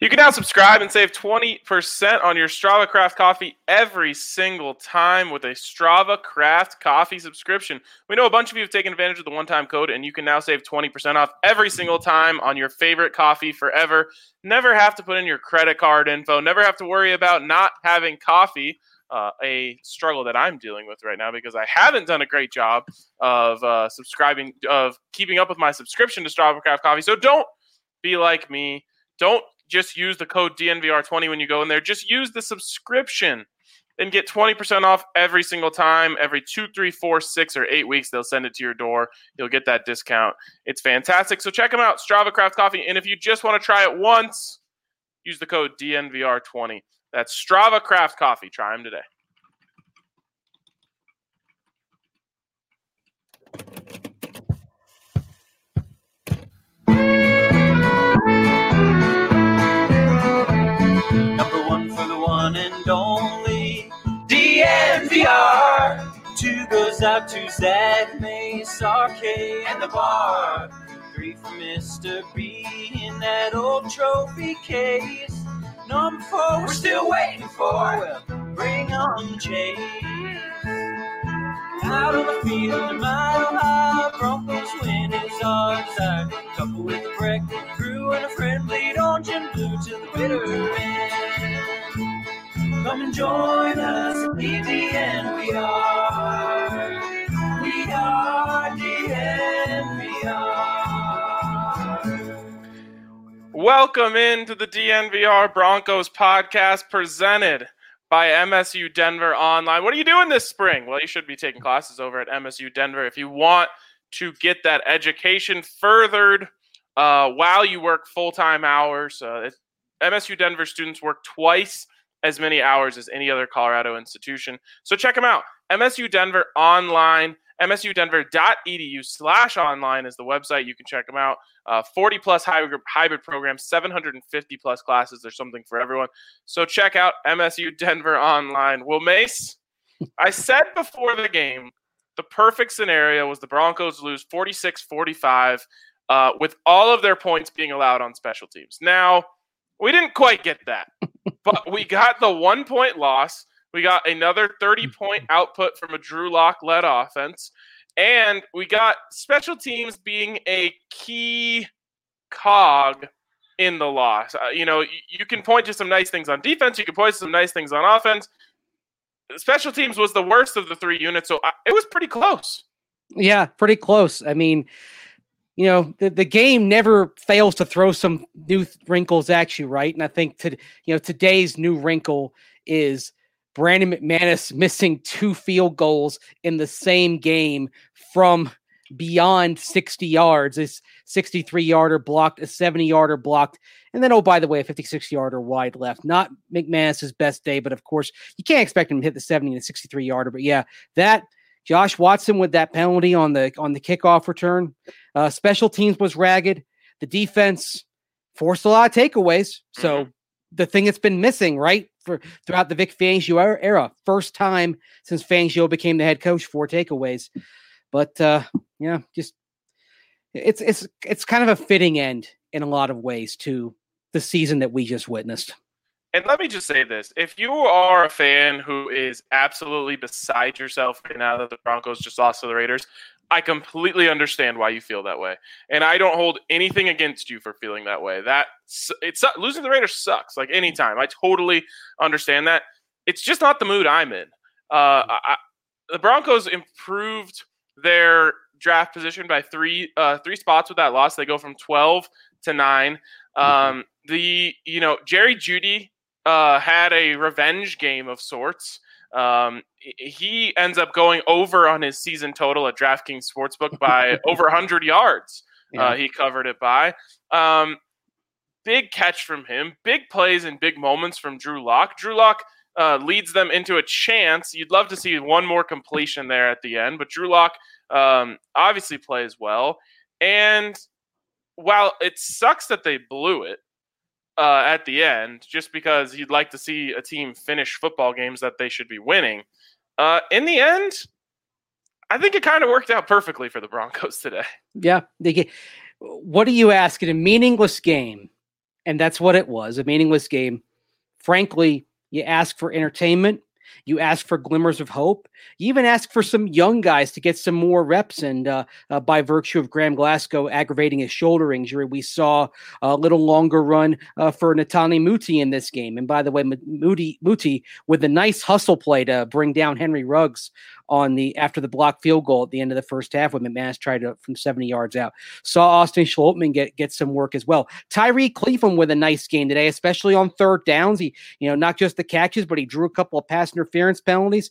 You can now subscribe and save 20% on your Strava Craft coffee every single time with a Strava Craft coffee subscription. We know a bunch of you have taken advantage of the one time code, and you can now save 20% off every single time on your favorite coffee forever. Never have to put in your credit card info, never have to worry about not having coffee. Uh, a struggle that I'm dealing with right now because I haven't done a great job of uh, subscribing, of keeping up with my subscription to Strava Craft Coffee. So don't be like me. Don't just use the code DNVR20 when you go in there. Just use the subscription and get 20% off every single time. Every two, three, four, six, or eight weeks, they'll send it to your door. You'll get that discount. It's fantastic. So check them out, Strava Craft Coffee. And if you just want to try it once, use the code DNVR20. That's Strava Craft Coffee. Try them today. DNVR. Two goes out to Zach Mace, RK, and the bar. Three for Mr. B in that old trophy case. Number four, we're still waiting for. Well, bring on the chase. Out on the field, a mile high, Broncos win is our desire. Couple with a breakfast crew and a friendly orange and blue to the bitter end. Come and join us DNVR. We are DNVR. Welcome into the DNVR Broncos podcast presented by MSU Denver Online. What are you doing this spring? Well, you should be taking classes over at MSU Denver if you want to get that education furthered uh, while you work full time hours. Uh, MSU Denver students work twice as many hours as any other Colorado institution. So check them out. MSU Denver online, msudenver.edu slash online is the website. You can check them out. Uh, 40 plus hybrid, hybrid programs, 750 plus classes. There's something for everyone. So check out MSU Denver online. Well, Mace, I said before the game, the perfect scenario was the Broncos lose 46 45 uh, with all of their points being allowed on special teams. Now, we didn't quite get that, but we got the one point loss. We got another 30 point output from a Drew Lock led offense. And we got special teams being a key cog in the loss. Uh, you know, you, you can point to some nice things on defense, you can point to some nice things on offense. Special teams was the worst of the three units, so I, it was pretty close. Yeah, pretty close. I mean, you know the, the game never fails to throw some new wrinkles at you right? And i think to you know today's new wrinkle is brandon mcmanus missing two field goals in the same game from beyond 60 yards. This 63 yarder blocked a 70 yarder blocked and then oh by the way a 56 yarder wide left. Not mcmanus's best day but of course you can't expect him to hit the 70 and 63 yarder but yeah that Josh Watson with that penalty on the on the kickoff return. Uh, special teams was ragged. The defense forced a lot of takeaways. So mm-hmm. the thing that's been missing, right, for throughout the Vic Fangio era, first time since Fangio became the head coach, four takeaways. But uh, yeah, just it's it's it's kind of a fitting end in a lot of ways to the season that we just witnessed. And let me just say this: if you are a fan who is absolutely beside yourself right now that the Broncos just lost to the Raiders, I completely understand why you feel that way, and I don't hold anything against you for feeling that way. That it's losing the Raiders sucks. Like anytime, I totally understand that. It's just not the mood I'm in. Uh, I, the Broncos improved their draft position by three uh, three spots with that loss. They go from twelve to nine. Mm-hmm. Um, the you know Jerry Jeudy uh, had a revenge game of sorts. Um, he ends up going over on his season total at DraftKings Sportsbook by over 100 yards. Uh, yeah. Uh, he covered it by. Um, big catch from him, big plays and big moments from Drew Lock. Drew Lock uh, leads them into a chance. You'd love to see one more completion there at the end, but Drew Lock um, obviously plays well. And while it sucks that they blew it, uh, at the end, just because you'd like to see a team finish football games that they should be winning. Uh, in the end, I think it kind of worked out perfectly for the Broncos today. Yeah, they get. What do you ask in a meaningless game? And that's what it was a meaningless game. Frankly, you ask for entertainment, you ask for glimmers of hope. You even ask for some young guys to get some more reps. And uh, uh, by virtue of Graham Glasgow aggravating his shoulder injury, we saw a little longer run uh, for Netane Muti in this game. And by the way, Muti, Muti with a nice hustle play to bring down Henry Ruggs on the after the block field goal at the end of the first half when McManus tried to from 70 yards out. Saw Austin Schlottmann get get some work as well. Tyrie Cleveland with a nice game today, especially on third downs. He, you know, not just the catches, but he drew a couple of pass interference penalties.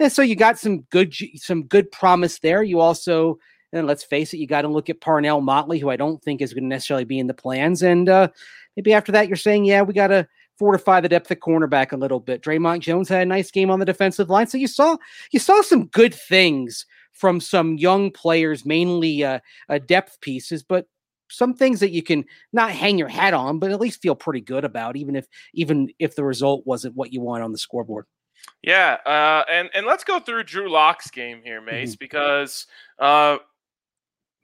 And so you got some good some good promise there. You also and let's face it, you got to look at Parnell Motley, who I don't think is going to necessarily be in the plans. And uh, maybe after that, you're saying, yeah, we got to fortify the depth of cornerback a little bit. Dre'Mont Jones had a nice game on the defensive line, so you saw you saw some good things from some young players, mainly uh, uh, depth pieces, but some things that you can not hang your hat on, but at least feel pretty good about, even if even if the result wasn't what you want on the scoreboard. Yeah, uh, and and let's go through Drew Lock's game here, Mace, mm-hmm. because uh,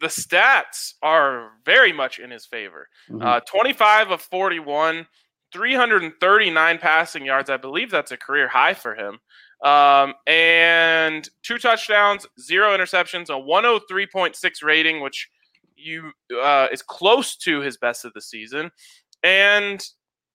the stats are very much in his favor. Mm-hmm. Uh, 25 of 41, 339 passing yards. I believe that's a career high for him. Um, and two touchdowns, zero interceptions, a 103.6 rating, which you uh, is close to his best of the season. And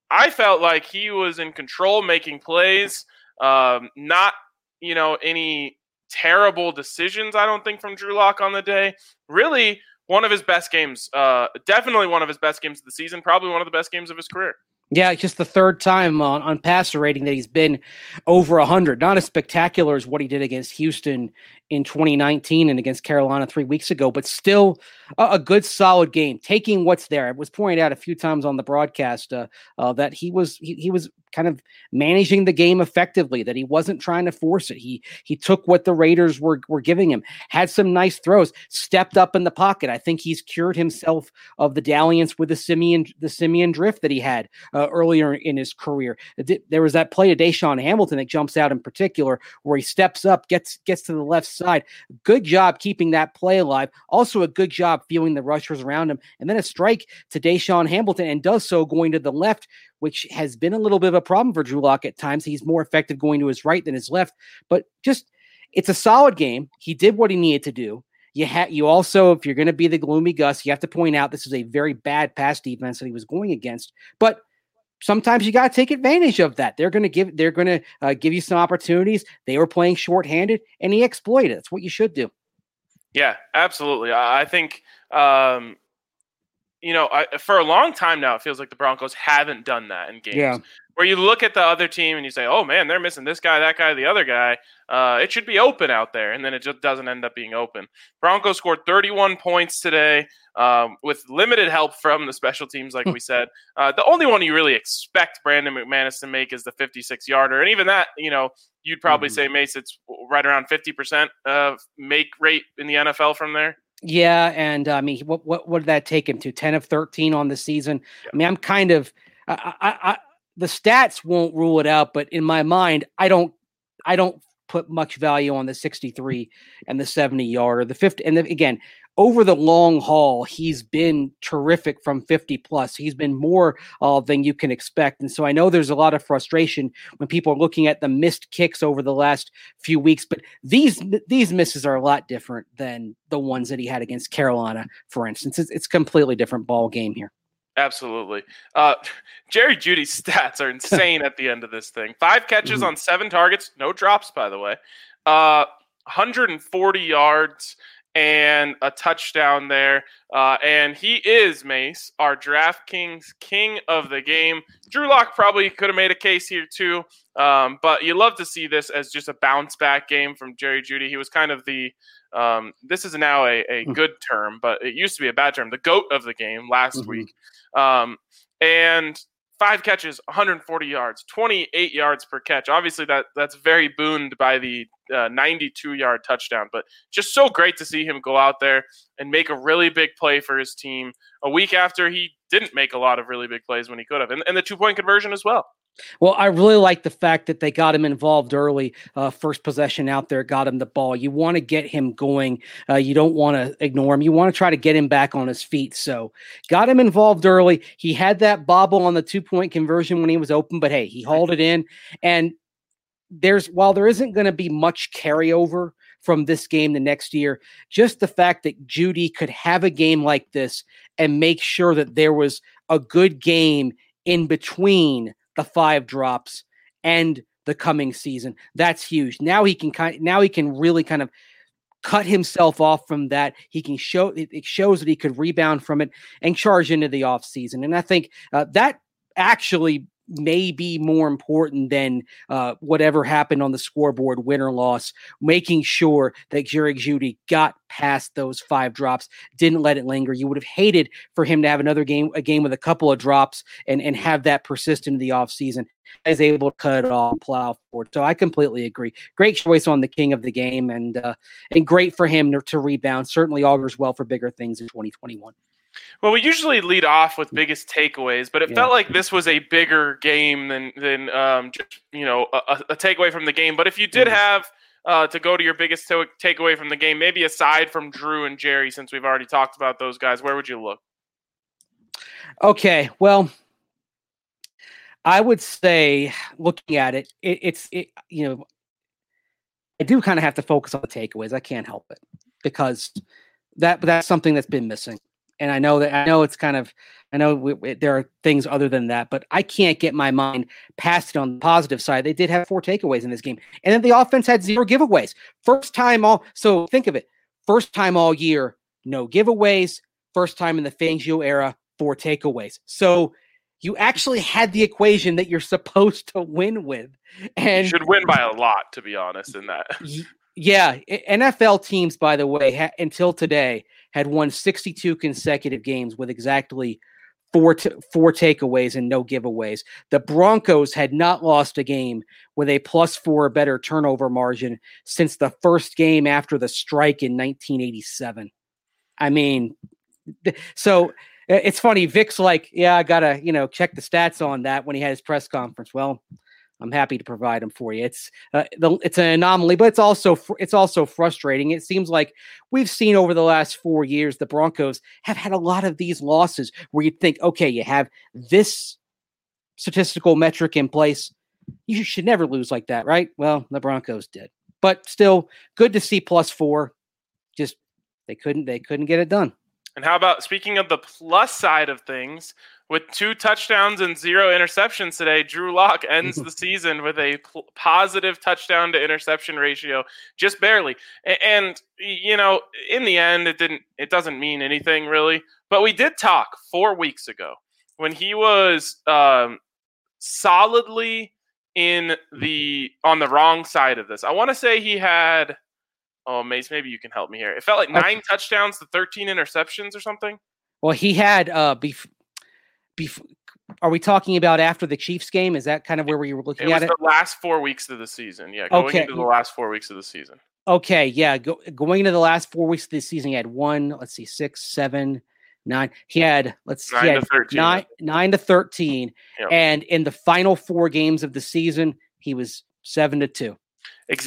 I felt like he was in control, making plays. Um, not you know any terrible decisions. I don't think from Drew Lock on the day. Really, one of his best games. Uh, definitely one of his best games of the season. Probably one of the best games of his career. Yeah, just the third time on, on passer rating that he's been over 100. Not as spectacular as what he did against Houston in 2019 and against Carolina three weeks ago, but still a, a good, solid game. Taking what's there. It was pointed out a few times on the broadcast uh, uh, that he was he, he was kind of managing the game effectively, that he wasn't trying to force it. He he took what the Raiders were were giving him, had some nice throws, stepped up in the pocket. I think he's cured himself of the dalliance with the Siemian the Siemian drift that he had uh, earlier in his career. There was that play to DaeSean Hamilton that jumps out in particular, where he steps up, gets gets to the left side. Good job keeping that play alive. Also a good job feeling the rushers around him, and then a strike to DaeSean Hamilton, and does so going to the left which has been a little bit of a problem for Drew Lock at times. He's more effective going to his right than his left, but just it's a solid game. He did what he needed to do. You have you also, if you're going to be the gloomy Gus, you have to point out this is a very bad pass defense that he was going against. But sometimes you got to take advantage of that. They're going to give they're going to uh, give you some opportunities. They were playing shorthanded, and he exploited. That's what you should do. Yeah, absolutely. I think um, you know, I, for a long time now, it feels like the Broncos haven't done that in games. Yeah. Where you look at the other team and you say, "Oh man, they're missing this guy, that guy, the other guy. Uh, it should be open out there," and then it just doesn't end up being open. Broncos scored 31 points today um, with limited help from the special teams, like hmm. we said. Uh, the only one you really expect Brandon McManus to make is the 56 yarder, and even that, you know, you'd probably mm-hmm. say Mace, it's right around 50 percent of make rate in the NFL from there. Yeah, and uh, I mean, what what what did that take him to? Ten of thirteen on the season. I mean, I'm kind of, I, I, I, the stats won't rule it out, but in my mind, I don't, I don't put much value on the 63 and the 70 yard or the 50. And the, again, over the long haul, he's been terrific from 50 plus. He's been more uh, than you can expect. And so I know there's a lot of frustration when people are looking at the missed kicks over the last few weeks, but these these misses are a lot different than the ones that he had against Carolina, for instance. It's, it's completely different ball game here. Absolutely. Uh, Jerry Jeudy's stats are insane at the end of this thing. Five catches mm-hmm. on seven targets, no drops, by the way. Uh, 140 yards and a touchdown there. Uh, and he is Mace, our DraftKings king of the game. Drew Lock probably could have made a case here too, um, but you love to see this as just a bounce back game from Jerry Jeudy. He was kind of the um, this is now a, a hmm. good term, but it used to be a bad term. The goat of the game last mm-hmm. week, um, and five catches, 140 yards, 28 yards per catch. Obviously, that that's very booned by the uh, 92 yard touchdown, but just so great to see him go out there and make a really big play for his team a week after he didn't make a lot of really big plays when he could have, and, and the two point conversion as well. Well, I really like the fact that they got him involved early. Uh, first possession out there, got him the ball. You want to get him going. Uh, you don't want to ignore him. You want to try to get him back on his feet. So, got him involved early. He had that bobble on the two point conversion when he was open, but hey, he hauled it in. And there's while there isn't going to be much carryover from this game the next year, just the fact that Jeudy could have a game like this and make sure that there was a good game in between the five drops and the coming season. That's huge. Now he can kind now he can really kind of cut himself off from that. He can show it shows that he could rebound from it and charge into the offseason. And I think uh, that actually may be more important than uh, whatever happened on the scoreboard, win or loss. Making sure that Jerry Jeudy got past those five drops, didn't let it linger. You would have hated for him to have another game, a game with a couple of drops, and and have that persist into the offseason. Is able to cut it off, plow forward. So I completely agree. Great choice on the king of the game, and uh, and great for him to, to rebound. Certainly augurs well for bigger things in 2021. Well, we usually lead off with biggest takeaways, but it yeah. felt like this was a bigger game than than um, just you know a, a, takeaway from the game. But if you did have uh, to go to your biggest to- takeaway from the game, maybe aside from Drew and Jerry, since we've already talked about those guys, where would you look? Okay, well, I would say looking at it, it it's it, you know, I do kind of have to focus on the takeaways. I can't help it because that that's something that's been missing and I know that I know it's kind of I know we, we, there are things other than that, but I can't get my mind past it on the positive side. They did have four takeaways in this game, and then the offense had zero giveaways. First time all. So think of it: first time all year, no giveaways. First time in the Fangio era, four takeaways. So you actually had the equation that you're supposed to win with, and you should win by a lot, to be honest. In that, yeah, NFL teams, by the way, ha- until today had won 62 consecutive games with exactly four t- four takeaways and no giveaways. The Broncos had not lost a game with a plus four better turnover margin since the first game after the strike in 1987. I mean, so it's funny. Vic's like, yeah, I gotta you know check the stats on that when he had his press conference. Well, I'm happy to provide them for you. It's uh, it's an anomaly, but it's also fr- it's also frustrating. It seems like we've seen over the last four years the Broncos have had a lot of these losses where you think, okay, you have this statistical metric in place, you should never lose like that, right? Well, the Broncos did, but still good to see plus four. Just they couldn't they couldn't get it done. And how about speaking of the plus side of things, with two touchdowns and zero interceptions today, Drew Lock ends the season with a pl- positive touchdown to interception ratio, just barely. And, and, you know, in the end, it didn't. It doesn't mean anything really. But we did talk four weeks ago when he was um, solidly in the on the wrong side of this. I want to say he had. Oh, Mace, maybe you can help me here. It felt like nine okay. touchdowns to thirteen interceptions or something. Well, he had uh, bef- before are we talking about after the Chiefs game? Is that kind of where we were looking it at it? The last four weeks of the season, yeah. Going okay. into the last four weeks of the season. Okay, yeah. Go, going into the last four weeks of the season, he had one. Let's see, six, seven, nine. He had let's nine he had to thirteen. Nine, nine to thirteen, yep. and in the final four games of the season, he was seven to two.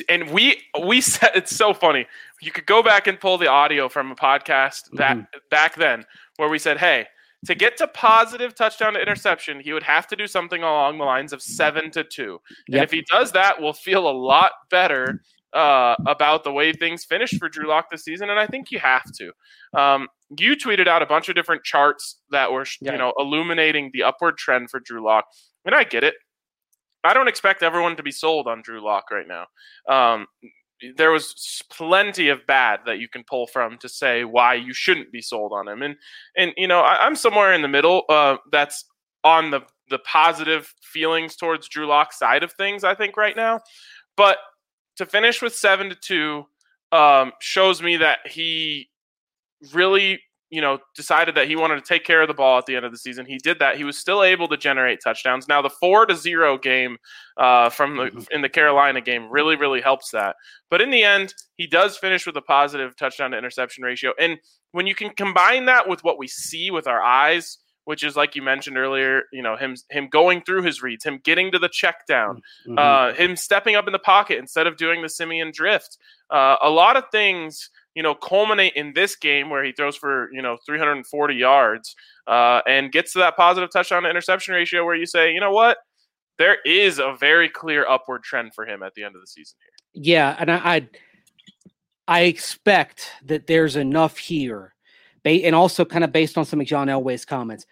And we we said it's so funny. You could go back and pull the audio from a podcast that mm-hmm. back then where we said, "Hey, to get to positive touchdown to interception, he would have to do something along the lines of seven to two. And if he does that, we'll feel a lot better uh, about the way things finished for Drew Lock this season. And I think you have to. Um, you tweeted out a bunch of different charts that were, you know, illuminating the upward trend for Drew Lock. And I get it. I don't expect everyone to be sold on Drew Lock right now. Um, there was plenty of bad that you can pull from to say why you shouldn't be sold on him. And and you know I, am somewhere in the middle. Uh, that's on the the positive feelings towards Drew Lock side of things. I think right now, but to finish with seven to two um, shows me that he really you know, decided that he wanted to take care of the ball at the end of the season. He did that. He was still able to generate touchdowns. Now the four to zero game uh, from the mm-hmm. in the Carolina game really really helps that. But in the end, he does finish with a positive touchdown to interception ratio. And when you can combine that with what we see with our eyes which is like you mentioned earlier, you know, him him going through his reads, him getting to the check down, Mhm. uh, him stepping up in the pocket instead of doing the Siemian drift. Uh, a lot of things, you know, culminate in this game where he throws for you know 340 yards uh, and gets to that positive touchdown to interception ratio where you say, you know what, there is a very clear upward trend for him at the end of the season here. Yeah, and I, I, I expect that there's enough here, ba- and also kind of based on some of John Elway's comments,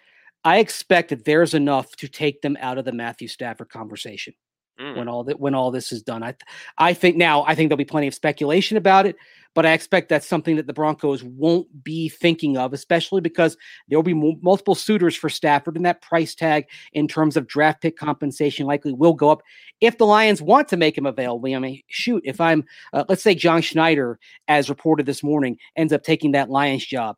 I expect that there's enough to take them out of the Matthew Stafford conversation Mm. when all that when all this is done. I, th- I think now I think there'll be plenty of speculation about it, but I expect that's something that the Broncos won't be thinking of, especially because there will be mu- multiple suitors for Stafford, and that price tag in terms of draft pick compensation likely will go up if the Lions want to make him available. I mean, shoot, if I'm uh, let's say John Schneider, as reported this morning, ends up taking that Lions job.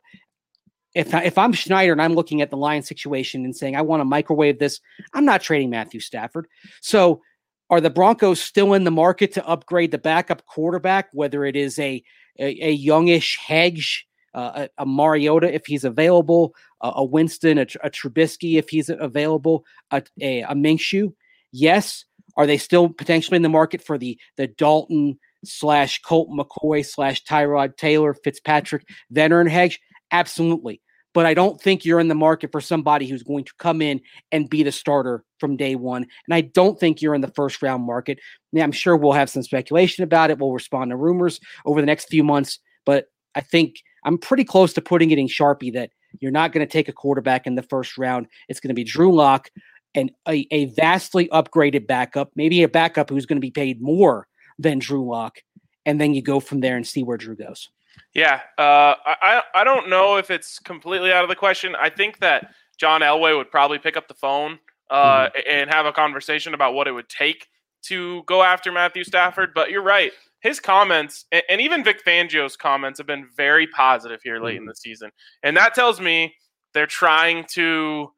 If, I, if I'm Schneider and I'm looking at the Lions situation and saying I want to microwave this, I'm not trading Matthew Stafford. So are the Broncos still in the market to upgrade the backup quarterback, whether it is a a, a youngish Hedge, uh, a, a Mariota if he's available, a, a Winston, a, a Trubisky if he's available, a, a, a Minshew? Yes. Are they still potentially in the market for the the Dalton slash Colt McCoy slash Tyrod Taylor Fitzpatrick veteran Hedge? Absolutely. But I don't think you're in the market for somebody who's going to come in and be the starter from day one. And I don't think you're in the first round market. Now, I'm sure we'll have some speculation about it. We'll respond to rumors over the next few months. But I think I'm pretty close to putting it in Sharpie that you're not going to take a quarterback in the first round. It's going to be Drew Lock and a, a vastly upgraded backup, maybe a backup who's going to be paid more than Drew Lock. And then you go from there and see where Drew goes. Yeah, uh, I I don't know if it's completely out of the question. I think that John Elway would probably pick up the phone uh, and have a conversation about what it would take to go after Matthew Stafford. But you're right, his comments and, even Vic Fangio's comments have been very positive here late in the season, and that tells me they're trying to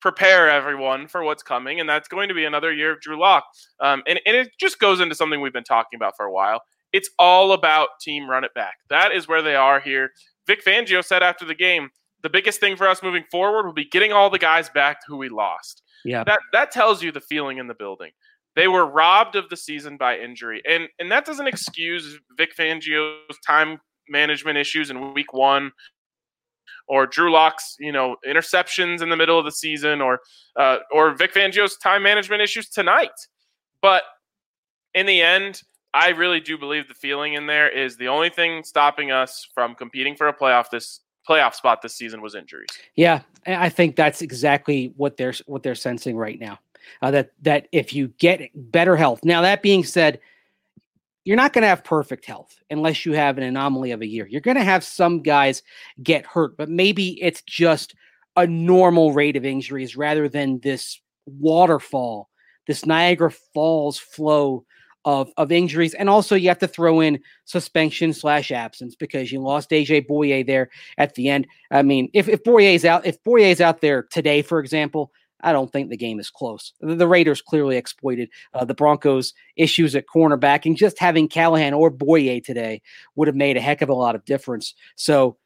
prepare everyone for what's coming, and that's going to be another year of Drew Lock. Um, and, and it just goes into something we've been talking about for a while. It's all about team run it back. That is where they are here. Vic Fangio said after the game, the biggest thing for us moving forward will be getting all the guys back who we lost. Yeah. That that tells you the feeling in the building. They were robbed of the season by injury. And and that doesn't excuse Vic Fangio's time management issues in week 1 or Drew Lock's, you know, interceptions in the middle of the season or uh, or Vic Fangio's time management issues tonight. But in the end, I really do believe the feeling in there is the only thing stopping us from competing for a playoff this playoff spot this season was injuries. Yeah, I think that's exactly what they're what they're sensing right now. Uh, that that if you get better health. Now that being said, you're not going to have perfect health unless you have an anomaly of a year. You're going to have some guys get hurt, but maybe it's just a normal rate of injuries rather than this waterfall, this Niagara Falls flow of of injuries. And also you have to throw in suspension slash absence because you lost AJ Bouye there at the end. I mean, if if Bouye's out, if Bouye's out there today, for example, I don't think the game is close. The, the Raiders clearly exploited uh, the Broncos' issues at cornerback, and just having Callahan or Bouye today would have made a heck of a lot of difference. So,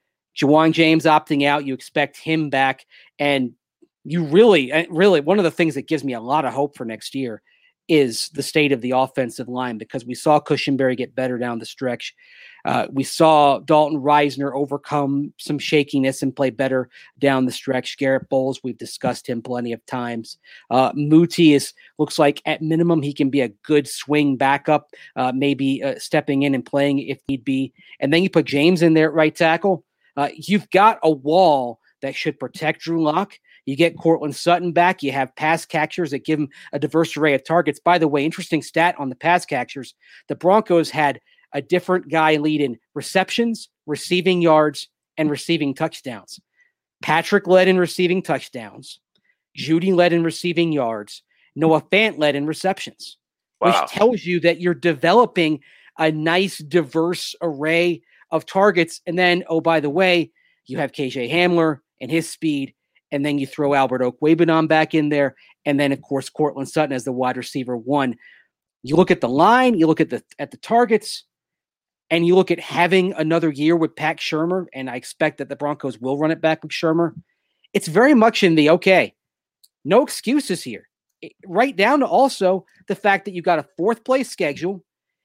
Ja'Wuan James opting out, you expect him back, and you really, really, one of the things that gives me a lot of hope for next year is the state of the offensive line because we saw Cushenberry get better down the stretch. Uh, we saw Dalton Risner overcome some shakiness and play better down the stretch. Garett Bolles, we've discussed him plenty of times. Uh, Muti is looks like at minimum he can be a good swing backup, uh, maybe uh, stepping in and playing if need be. And then you put James in there at right tackle. Uh, you've got a wall that should protect Drew Lock. You get Courtland Sutton back. You have pass catchers that give him a diverse array of targets. By the way, interesting stat on the pass catchers: the Broncos had a different guy lead in receptions, receiving yards, and receiving touchdowns. Patrick led in receiving touchdowns. Jeudy led in receiving yards. Noah Fant led in receptions, Wow. which tells you that you're developing a nice, diverse array of targets. And then, oh, by the way, you have KJ Hamler and his speed. And then you throw Albert Okwuegbunam back in there. And then, of course, Courtland Sutton as the wide receiver one. You look at the line, you look at the at the targets, and you look at having another year with Pat Shurmur, and I expect that the Broncos will run it back with Shurmur. it's very much in the okay, no excuses here. Right down to also the fact that you got a fourth place schedule.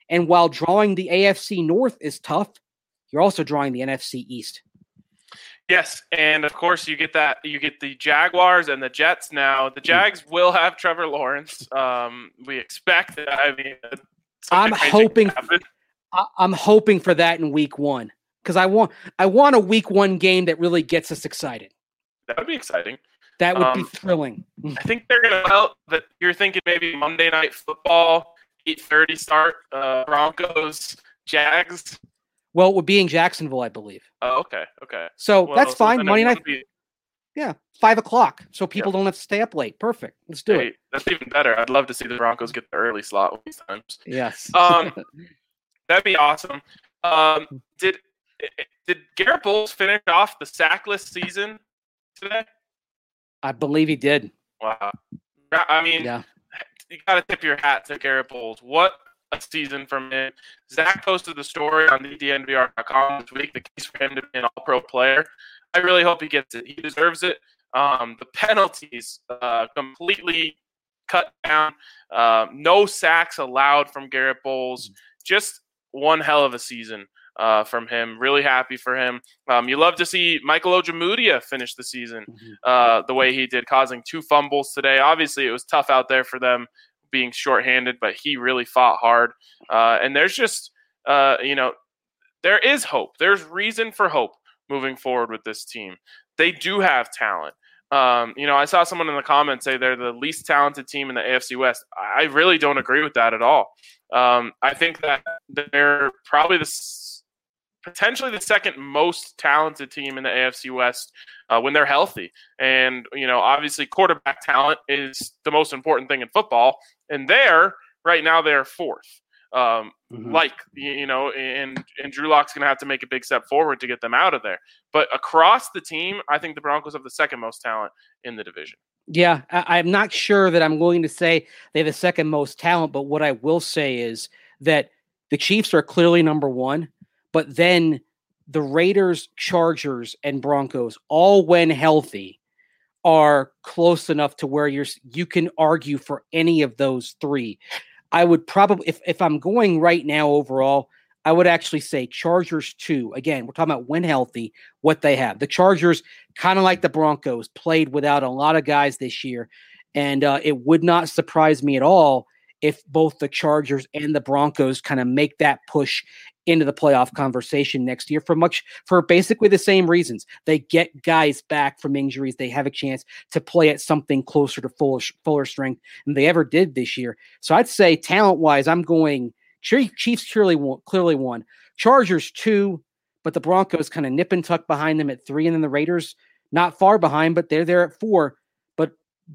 And while drawing the AFC North is tough, you're also drawing the NFC East. Yes, and of course you get that you get the Jaguars and the Jets now. The hmm. Jags will have Trevor Lawrence. Um, we expect that. I mean, I'm hoping. I'm hoping for that in Week One because I want I want a Week One game that really gets us excited. That would be exciting. That would um, be thrilling. I think they're gonna well that you're thinking maybe Monday night football, eight thirty start, uh, Broncos, Jags. Well, it would be in Jacksonville, I believe. Oh, okay, okay. So well, that's fine. Monday night. Be... Yeah, five o'clock, so people yeah. don't have to stay up late. Perfect. Let's do hey, it. That's even better. I'd love to see the Broncos get the early slot these times. Yes. Um, that'd be awesome. Um, did did Garett Bolles finish off the sackless season today? I believe he did. Wow. I mean, yeah. you got to tip your hat to Garett Bolles. What season from him. Zach posted the story on DNVR.com this week, the case for him to be an all pro player. I really hope he gets it. He deserves it. Um, the penalties uh, completely cut down. Uh, no sacks allowed from Garett Bolles. Just one hell of a season uh, from him. Really happy for him. Um, you love to see Michael Ojemudia finish the season mm-hmm. uh, the way he did, causing two fumbles today. Obviously, it was tough out there for them being shorthanded, but he really fought hard. Uh, and there's just, uh, you know, there is hope. There's reason for hope moving forward with this team. They do have talent. Um, you know, I saw someone in the comments say they're the least talented team in the AFC West. I really don't agree with that at all. Um, I think that they're probably the potentially the second most talented team in the AFC West uh, when they're healthy. And, you know, obviously quarterback talent is the most important thing in football. And there, right now, they're fourth. Um, mm-hmm. Like, you know, and, and Drew Lock's going to have to make a big step forward to get them out of there. But across the team, I think the Broncos have the second most talent in the division. Yeah, I, I'm not sure that I'm going to say they have the second most talent, but what I will say is that the Chiefs are clearly number one, but then the Raiders, Chargers, and Broncos, all when healthy, are close enough to where you're you can argue for any of those three. I would probably if if I'm going right now overall, I would actually say Chargers two. Again, we're talking about when healthy, what they have. The Chargers, kind of like the Broncos, played without a lot of guys this year, and uh, it would not surprise me at all if both the Chargers and the Broncos kind of make that push into the playoff conversation next year for much for basically the same reasons. They get guys back from injuries. They have a chance to play at something closer to fuller fuller strength than they ever did this year. So I'd say talent wise, I'm going Chiefs clearly won, clearly won. Chargers two, but the Broncos kind of nip and tuck behind them at three, and then the Raiders not far behind, but they're there at four.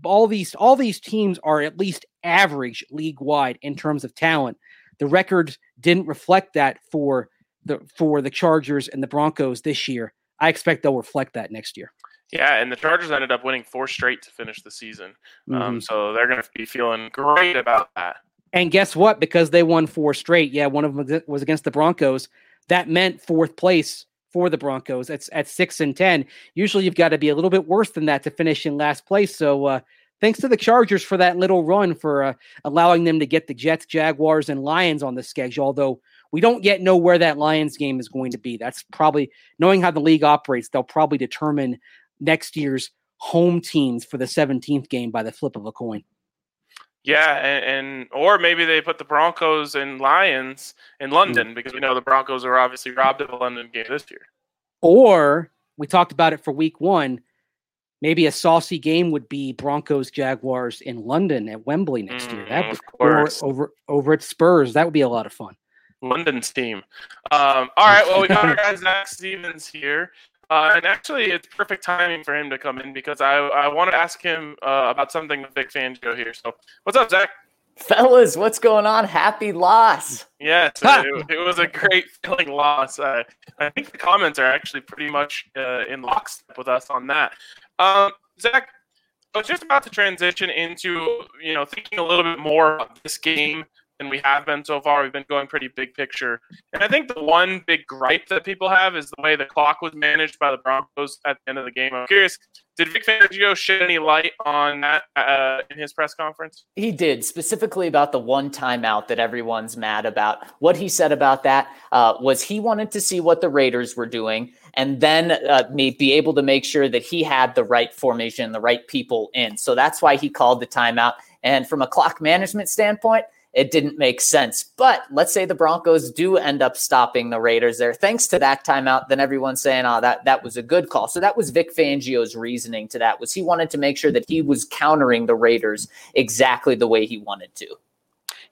All these all these teams are at least average league wide in terms of talent. The records didn't reflect that for the for the Chargers and the Broncos this year. I expect they'll reflect that next year. Yeah, and the Chargers ended up winning four straight to finish the season. Um, mm-hmm. Um, so they're going to be feeling great about that. And guess what? Because they won four straight, yeah, one of them was against the Broncos. That meant fourth place for the Broncos. It's at six and ten. Usually, you've got to be a little bit worse than that to finish in last place. So uh, thanks to the Chargers for that little run for uh, allowing them to get the Jets, Jaguars, and Lions on the schedule. Although we don't yet know where that Lions game is going to be. That's probably knowing how the league operates. They'll probably determine next year's home teams for the 17th game by the flip of a coin. Yeah, and, and, or maybe they put the Broncos and Lions in London mm. because we know the Broncos are obviously robbed of a London game this year. Or we talked about it for week one maybe a saucy game would be Broncos Jaguars in London at Wembley next mm, year. That of course. over over at Spurs. That would be a lot of fun. London's team. Um, all right. Well, we got our guy Zach Stevens here. Uh, and actually, it's perfect timing for him to come in because I, I want to ask him uh, about something with Vic Fangio here. So, what's up, Zach? Fellas, what's going on? Happy loss. Yes, it, it, was a great feeling loss. Uh, I think the comments are actually pretty much uh, in lockstep with us on that. Um, Zach, I was just about to transition into you know thinking a little bit more about this game than we have been so far. We've been going pretty big picture. And I think the one big gripe that people have is the way the clock was managed by the Broncos at the end of the game. I'm curious, did Vic Fangio shed any light on that uh, in his press conference? He did, specifically about the one timeout that everyone's mad about. What he said about that uh, was he wanted to see what the Raiders were doing and then uh, be able to make sure that he had the right formation, the right people in. So that's why he called the timeout. And from a clock management standpoint, it didn't make sense. But let's say the Broncos do end up stopping the Raiders there. Thanks to that timeout, then everyone's saying, oh, that, that was a good call. So that was Vic Fangio's reasoning to that was he wanted to make sure that he was countering the Raiders exactly the way he wanted to.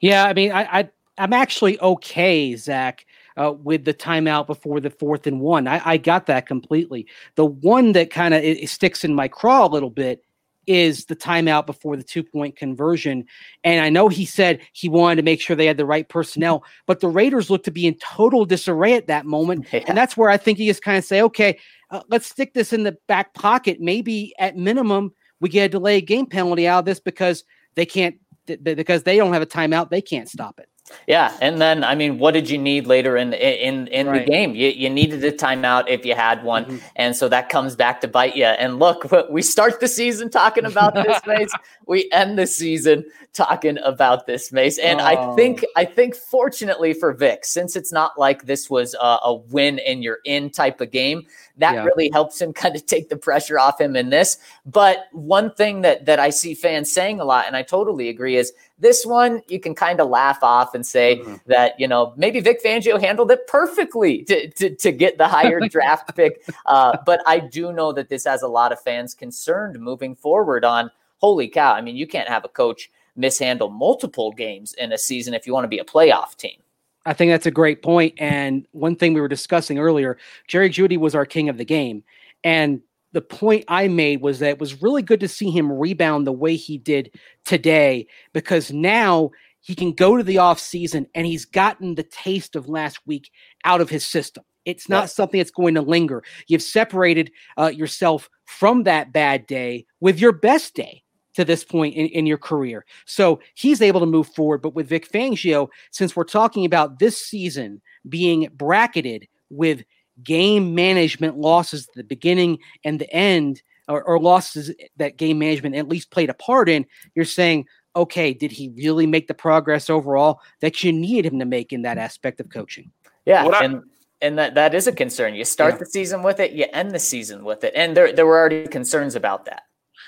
Yeah, I mean, I, I I'm actually okay, Zach, uh, with the timeout before the fourth and one. I, I got that completely. The one that kind of sticks in my craw a little bit is the timeout before the two point conversion. And I know he said he wanted to make sure they had the right personnel, but the Raiders looked to be in total disarray at that moment. Yeah. And that's where I think he just kind of say, okay, uh, let's stick this in the back pocket. Maybe at minimum, we get a delay game penalty out of this because they can't, th- because they don't have a timeout, they can't stop it. Yeah, and then I mean, what did you need later in in in right. the game? You you needed a timeout if you had one, mm-hmm. and so that comes back to bite you. And look, we start the season talking about this, Mace. we end the season talking about this, Mace. And oh. I think I think fortunately for Vic, since it's not like this was a, a win and you're in type of game, that yeah. really helps him kind of take the pressure off him in this. But one thing that that I see fans saying a lot, and I totally agree, is this one, you can kind of laugh off and say mm-hmm. that, you know, maybe Vic Fangio handled it perfectly to, to, to get the higher draft pick. Uh, but I do know that this has a lot of fans concerned moving forward on holy cow. I mean, you can't have a coach mishandle multiple games in a season if you want to be a playoff team. I think that's a great point. And one thing we were discussing earlier, Jerry Jeudy was our king of the game. And the point I made was that it was really good to see him rebound the way he did today because now he can go to the off season and he's gotten the taste of last week out of his system. It's not something that's going to linger. You've separated uh, yourself from that bad day with your best day to this point in, in your career. So he's able to move forward. But with Vic Fangio, since we're talking about this season being bracketed with game management losses at the beginning and the end, or, or losses that game management at least played a part in, you're saying, okay, did he really make the progress overall that you need him to make in that aspect of coaching? Yeah. and and that, that is a concern. You start yeah. the season with it, you end the season with it. And there, there were already concerns about that.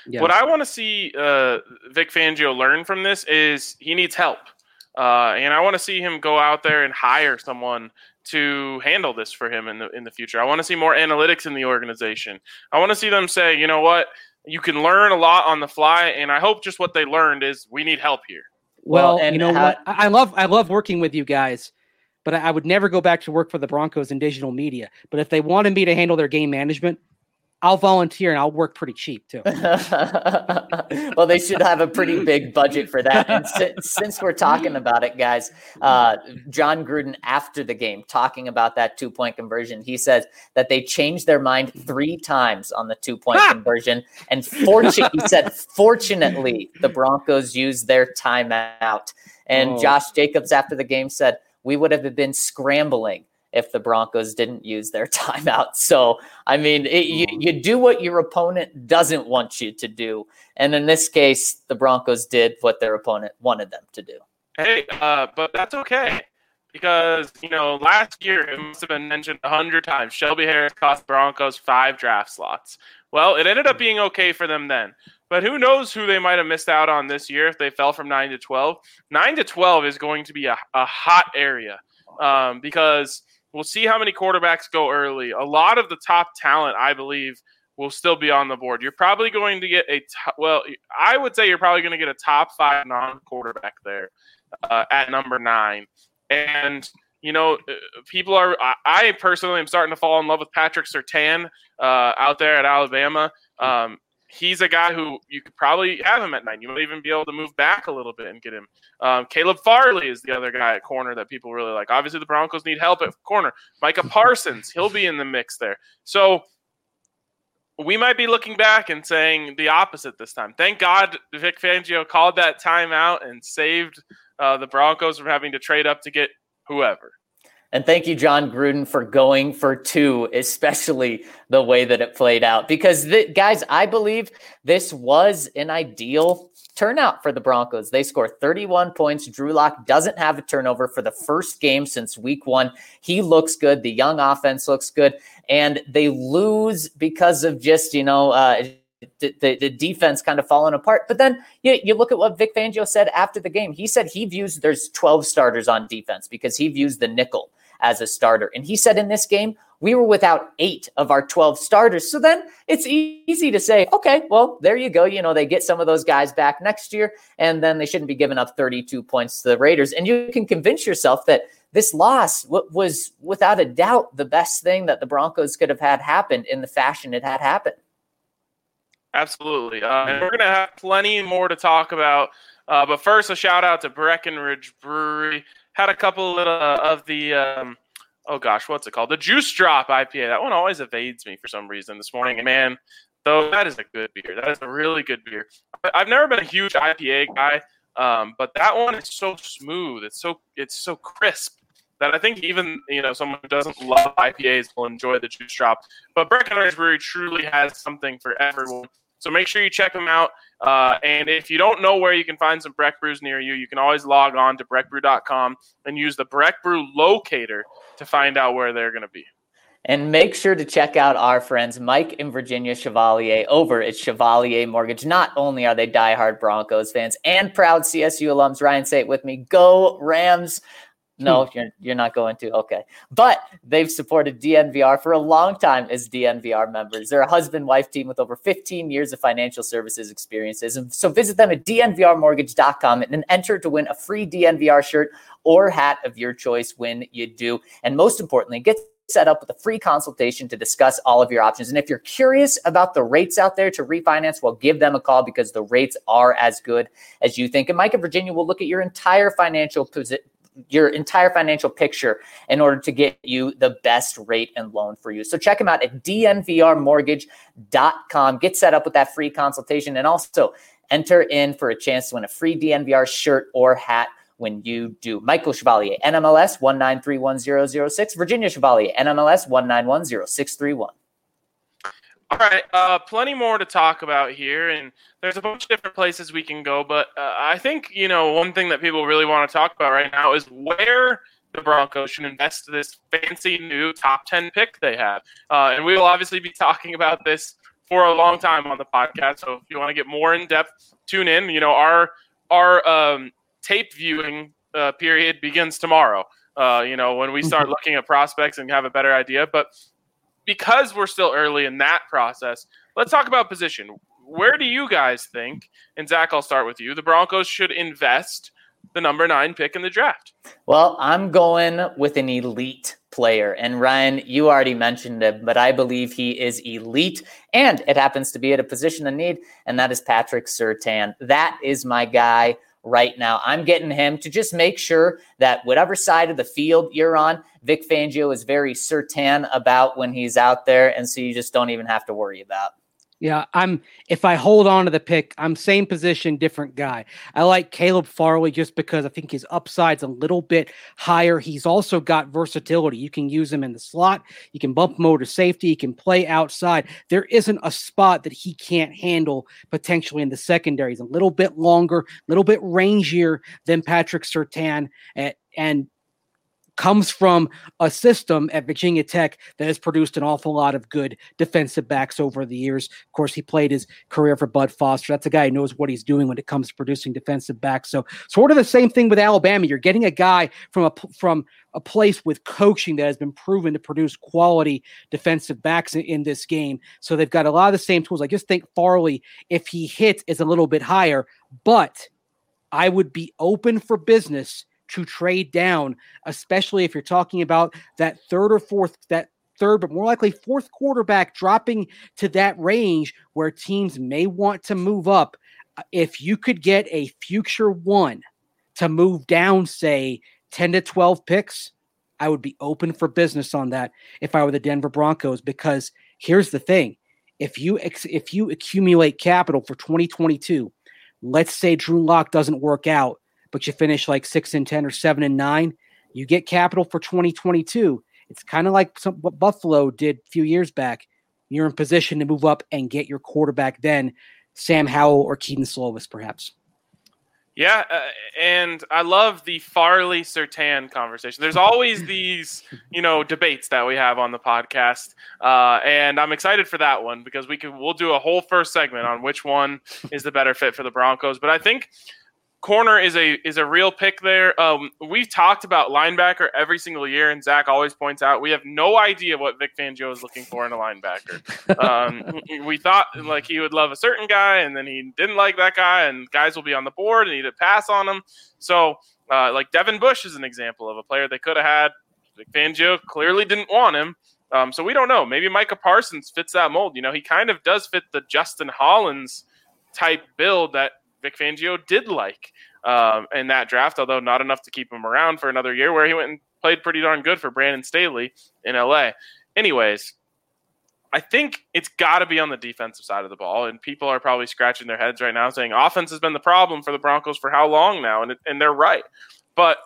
Yeah. What I want to see uh, Vic Fangio learn from this is he needs help. Uh, and I want to see him go out there and hire someone to handle this for him in the in the future. I want to see more analytics in the organization. I want to see them say, you know what, you can learn a lot on the fly, and I hope just what they learned is we need help here. Well, well and you know how- what, I love I love working with you guys, but I would never go back to work for the Broncos in digital media. But if they wanted me to handle their game management, I'll volunteer and I'll work pretty cheap too. well, they should have a pretty big budget for that. And since, since we're talking about it, guys, uh, Jon Gruden after the game talking about that two point conversion, he says that they changed their mind three times on the two point conversion, and fortunately, he said, fortunately, the Broncos used their timeout. And oh. Josh Jacobs after the game said, "We would have been scrambling." If the Broncos didn't use their timeout. So, I mean, it, you, mm. you do what your opponent doesn't want you to do. And in this case, the Broncos did what their opponent wanted them to do. Hey, uh, but that's okay because, you know, last year it must have been mentioned a hundred times. Shelby Harris cost Broncos five draft slots. Well, it ended up mm. being okay for them then. But who knows who they might have missed out on this year if they fell from 9 to 12. 9 to 12 is going to be a, a hot area um, because We'll see how many quarterbacks go early. A lot of the top talent, I believe, will still be on the board. You're probably going to get a t- well, I would say you're probably going to get a top five non-quarterback there uh, at number nine, and you know, uh, people are. I personally am starting to fall in love with Patrick Surtain uh, out there at Alabama. Um, he's a guy who you could probably have him at nine. You might even be able to move back a little bit and get him. Um, Caleb Farley is the other guy at corner that people really like. Obviously, the Broncos need help at corner. Micah Parsons, he'll be in the mix there. So we might be looking back and saying the opposite this time. Thank God Vic Fangio called that timeout and saved uh, the Broncos from having to trade up to get whoever. And thank you, Jon Gruden, for going for two, especially the way that it played out. Because, guys, I believe this was an ideal turnout for the Broncos. They score 31 points. Drew Lock doesn't have a turnover for the first game since week one. He looks good. The young offense looks good. And they lose because of just, you know, uh, the, the, the, defense kind of falling apart. But then you, you look at what Vic Fangio said after the game. He said he views there's 12 starters on defense because he views the nickel as a starter. And he said in this game, we were without eight of our 12 starters. So then it's easy to say, okay, well, there you go. You know, they get some of those guys back next year, and then they shouldn't be giving up 32 points to the Raiders. And you can convince yourself that this loss was without a doubt the best thing that the Broncos could have had happen in the fashion it had happened. Absolutely. Uh, and we're going to have plenty more to talk about. Uh, but first, a shout out to Breckenridge Brewery had a couple uh, of the um, oh gosh, what's it called? The Juice Drop IPA. That one always evades me for some reason this morning. And man, though that is a good beer. That is a really good beer. I've never been a huge IPA guy, um, but that one is so smooth. It's so it's so crisp that I think even you know someone who doesn't love IPAs will enjoy the Juice Drop. But Breckenridge Brewery truly has something for everyone. So make sure you check them out. Uh, and if you don't know where you can find some Breck Brews near you, you can always log on to breckbrew.com and use the Breck Brew locator to find out where they're going to be. And make sure to check out our friends Mike and Virginia Chevalier over at Chevalier Mortgage. Not only are they diehard Broncos fans and proud CSU alums, Ryan, say it with me go Rams. No, hmm. you're you're not going to. Okay. But they've supported DNVR for a long time as DNVR members. They're a husband-wife team with over 15 years of financial services experiences. And so visit them at dnvrmortgage.com and enter to win a free DNVR shirt or hat of your choice when you do. And most importantly, get set up with a free consultation to discuss all of your options. And if you're curious about the rates out there to refinance, well, give them a call because the rates are as good as you think. And Mike and Virginia will look at your entire financial position your entire financial picture in order to get you the best rate and loan for you. So check them out at dnvrmortgage.com. Get set up with that free consultation and also enter in for a chance to win a free DNVR shirt or hat when you do. Michael Chevalier, NMLS 1931006, Virginia Chevalier, NMLS 1910631. All right, uh, plenty more to talk about here, and there's a bunch of different places we can go. But uh, I think you know one thing that people really want to talk about right now is where the Broncos should invest this fancy new top ten pick they have, uh, and we will obviously be talking about this for a long time on the podcast. So if you want to get more in depth, tune in. You know our our um, tape viewing uh, period begins tomorrow. Uh, you know when we start mm-hmm. looking at prospects and have a better idea, but because we're still early in that process, let's talk about position. Where do you guys think, and Zach, I'll start with you, the Broncos should invest the number nine pick in the draft? Well, I'm going with an elite player. And Ryan, you already mentioned him, but I believe he is elite. And it happens to be at a position of need, and that is Patrick Surtain. That is my guy right now. I'm getting him to just make sure that whatever side of the field you're on, Vic Fangio is very certain about when he's out there. And so you just don't even have to worry about. Yeah, I'm if I hold on to the pick, I'm same position, different guy. I like Caleb Farley just because I think his upside's a little bit higher. He's also got versatility. You can use him in the slot, you can bump him to safety, he can play outside. There isn't a spot that he can't handle potentially in the secondary. He's a little bit longer, a little bit rangier than Patrick Surtain, And, and comes from a system at Virginia Tech that has produced an awful lot of good defensive backs over the years. Of course, he played his career for Bud Foster. That's a guy who knows what he's doing when it comes to producing defensive backs. So, sort of the same thing with Alabama. You're getting a guy from a from a place with coaching that has been proven to produce quality defensive backs in, in this game. So they've got a lot of the same tools. I just think Farley, if he hits, is a little bit higher, but I would be open for business to trade down, especially if you're talking about that third or fourth, that third, but more likely fourth quarterback dropping to that range where teams may want to move up. Uh, if you could get a future one to move down, say 10 to 12 picks, I would be open for business on that if I were the Denver Broncos because here's the thing. If you if you accumulate capital for 2022, let's say Drew Lock doesn't work out, but you finish like six and 10 or seven and nine, you get capital for 2022. It's kind of like some, what Buffalo did a few years back. You're in position to move up and get your quarterback then, Sam Howell or Kedon Slovis, perhaps. Yeah, uh, and I love the Farley Surtain conversation. There's always these, you know, debates that we have on the podcast, uh, and I'm excited for that one because we can we'll do a whole first segment on which one is the better fit for the Broncos. But I think corner is a is a real pick there. Um, we've talked about linebacker every single year, and Zach always points out we have no idea what Vic Fangio is looking for in a linebacker. Um, we thought like he would love a certain guy, and then he didn't like that guy, and guys will be on the board and he'd pass on them. So, uh, like Devin Bush is an example of a player they could have had. Vic Fangio clearly didn't want him. Um, so we don't know. Maybe Micah Parsons fits that mold. You know, he kind of does fit the Justin Hollins type build that Vic Fangio did like um, in that draft, although not enough to keep him around for another year, where he went and played pretty darn good for Brandon Staley in LA. Anyways, I think it's got to be on the defensive side of the ball, and people are probably scratching their heads right now, saying offense has been the problem for the Broncos for how long now, and and they're right. But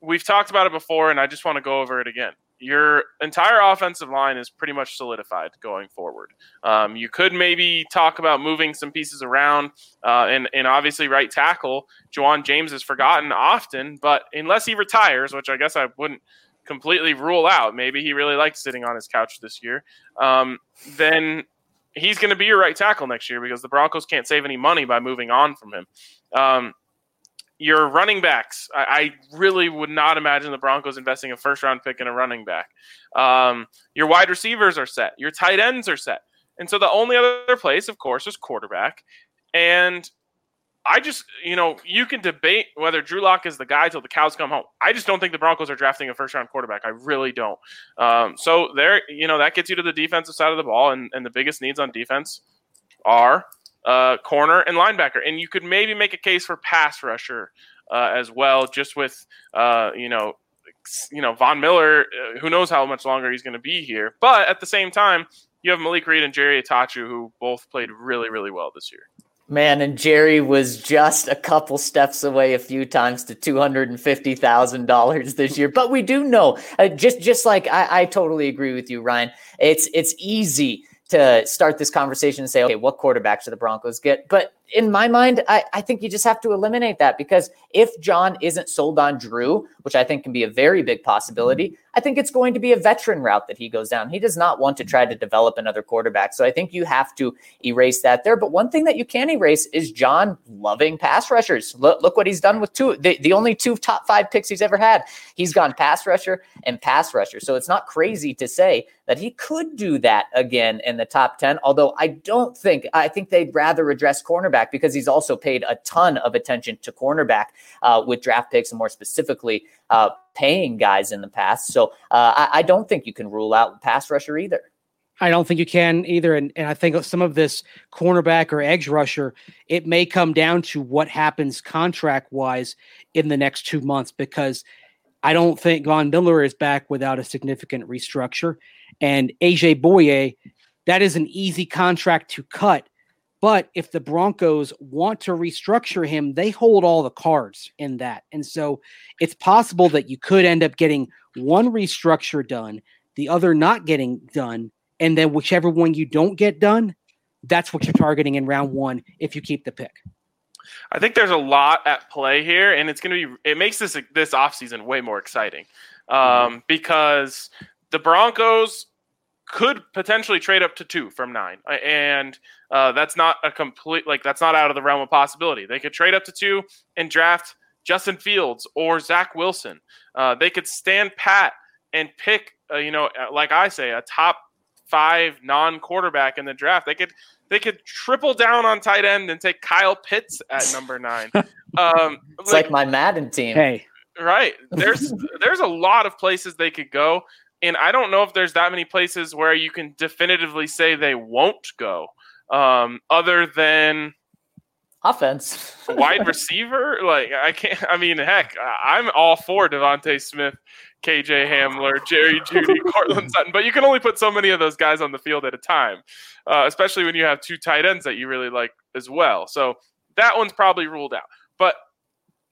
we've talked about it before, and I just want to go over it again your entire offensive line is pretty much solidified going forward. Um, you could maybe talk about moving some pieces around, uh, and and obviously right tackle Ja'Wuan James is forgotten often, but unless he retires, which I guess I wouldn't completely rule out, maybe he really likes sitting on his couch this year, um, then he's going to be your right tackle next year because the Broncos can't save any money by moving on from him. Um, your running backs, I, I, really would not imagine the Broncos investing a first round pick in a running back. Um, your wide receivers are set. Your tight ends are set. And so the only other place, of course, is quarterback. And I just, you know, you can debate whether Drew Lock is the guy till the cows come home. I just don't think the Broncos are drafting a first round quarterback. I really don't. Um, so there, you know, that gets you to the defensive side of the ball, and, and the biggest needs on defense are uh, corner and linebacker, and you could maybe make a case for pass rusher uh, as well, just with uh, you know, you know Von Miller. Uh, who knows how much longer he's going to be here? But at the same time, you have Malik Reed and Jerry Attaochu, who both played really, really well this year. Man, and Jerry was just a couple steps away a few times to two hundred and fifty thousand dollars this year. But we do know, uh, just just like I, I totally agree with you, Ryan. It's it's easy to start this conversation and say, okay, what quarterbacks do the Broncos get? But in my mind, I, I, think you just have to eliminate that because if John isn't sold on Drew, which I think can be a very big possibility, I think it's going to be a veteran route that he goes down. He does not want to try to develop another quarterback. So I think you have to erase that there. But one thing that you can erase is John loving pass rushers. Look, look what he's done with two, the, the only two top five picks he's ever had. He's gone pass rusher and pass rusher. So it's not crazy to say that he could do that again in the top 10. Although I don't think, I think they'd rather address cornerback because he's also paid a ton of attention to cornerback uh, with draft picks and more specifically uh, paying guys in the past. So uh, I, I don't think you can rule out pass rusher either. I don't think you can either. And, and I think some of this cornerback or edge rusher, it may come down to what happens contract wise in the next two months because I don't think Von Miller is back without a significant restructure. And AJ Bouye, that is an easy contract to cut but if the Broncos want to restructure him, they hold all the cards in that. And so it's possible that you could end up getting one restructure done, the other not getting done. And then whichever one you don't get done, that's what you're targeting in round one if you keep the pick. I think there's a lot at play here, and it's going to be, it makes this, this offseason way more exciting um, mm-hmm. because the Broncos could potentially trade up to two from nine. And uh, that's not a complete like that's not out of the realm of possibility. They could trade up to two and draft Justin Fields or Zach Wilson. Uh, they could stand pat and pick, uh, you know, uh, like I say, a top five non-quarterback in the draft. They could they could triple down on tight end and take Kyle Pitts at number nine. Um, it's like, like my Madden team. Hey, right? There's there's a lot of places they could go, and I don't know if there's that many places where you can definitively say they won't go um, other than offense, wide receiver. Like I can't. I mean, heck, I'm all for DeVonta Smith, KJ Hamler, Jerry Jeudy, Courtland Sutton, but you can only put so many of those guys on the field at a time, uh, especially when you have two tight ends that you really like as well. So that one's probably ruled out. But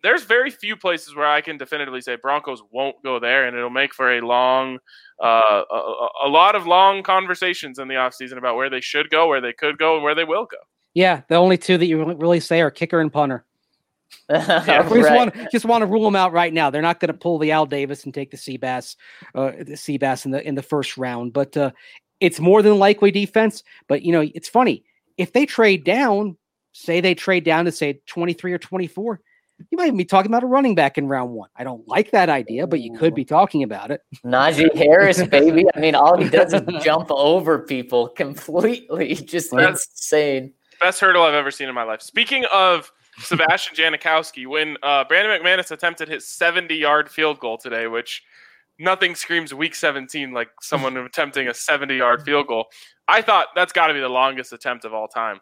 there's very few places where I can definitively say Broncos won't go there, and it'll make for a long, uh, a, a, lot of long conversations in the offseason about where they should go, where they could go, and where they will go. Yeah, the only two that you really say are kicker and punter. yeah, we just want just want to rule them out right now. They're not going to pull the Al Davis and take the Seabass, uh, the Seabass in the in the first round, but uh, it's more than likely defense. But you know, it's funny if they trade down, say they trade down to say twenty three or twenty four, you might be talking about a running back in round one. I don't like that idea, but you could be talking about it. Najee Harris, baby. I mean, all he does is jump over people completely. Just That's insane. Best hurdle I've ever seen in my life. Speaking of Sebastian Janikowski when uh, Brandon McManus attempted his 70 yard field goal today, which nothing screams week 17 like someone attempting a 70 yard field goal. I thought that's got to be the longest attempt of all time.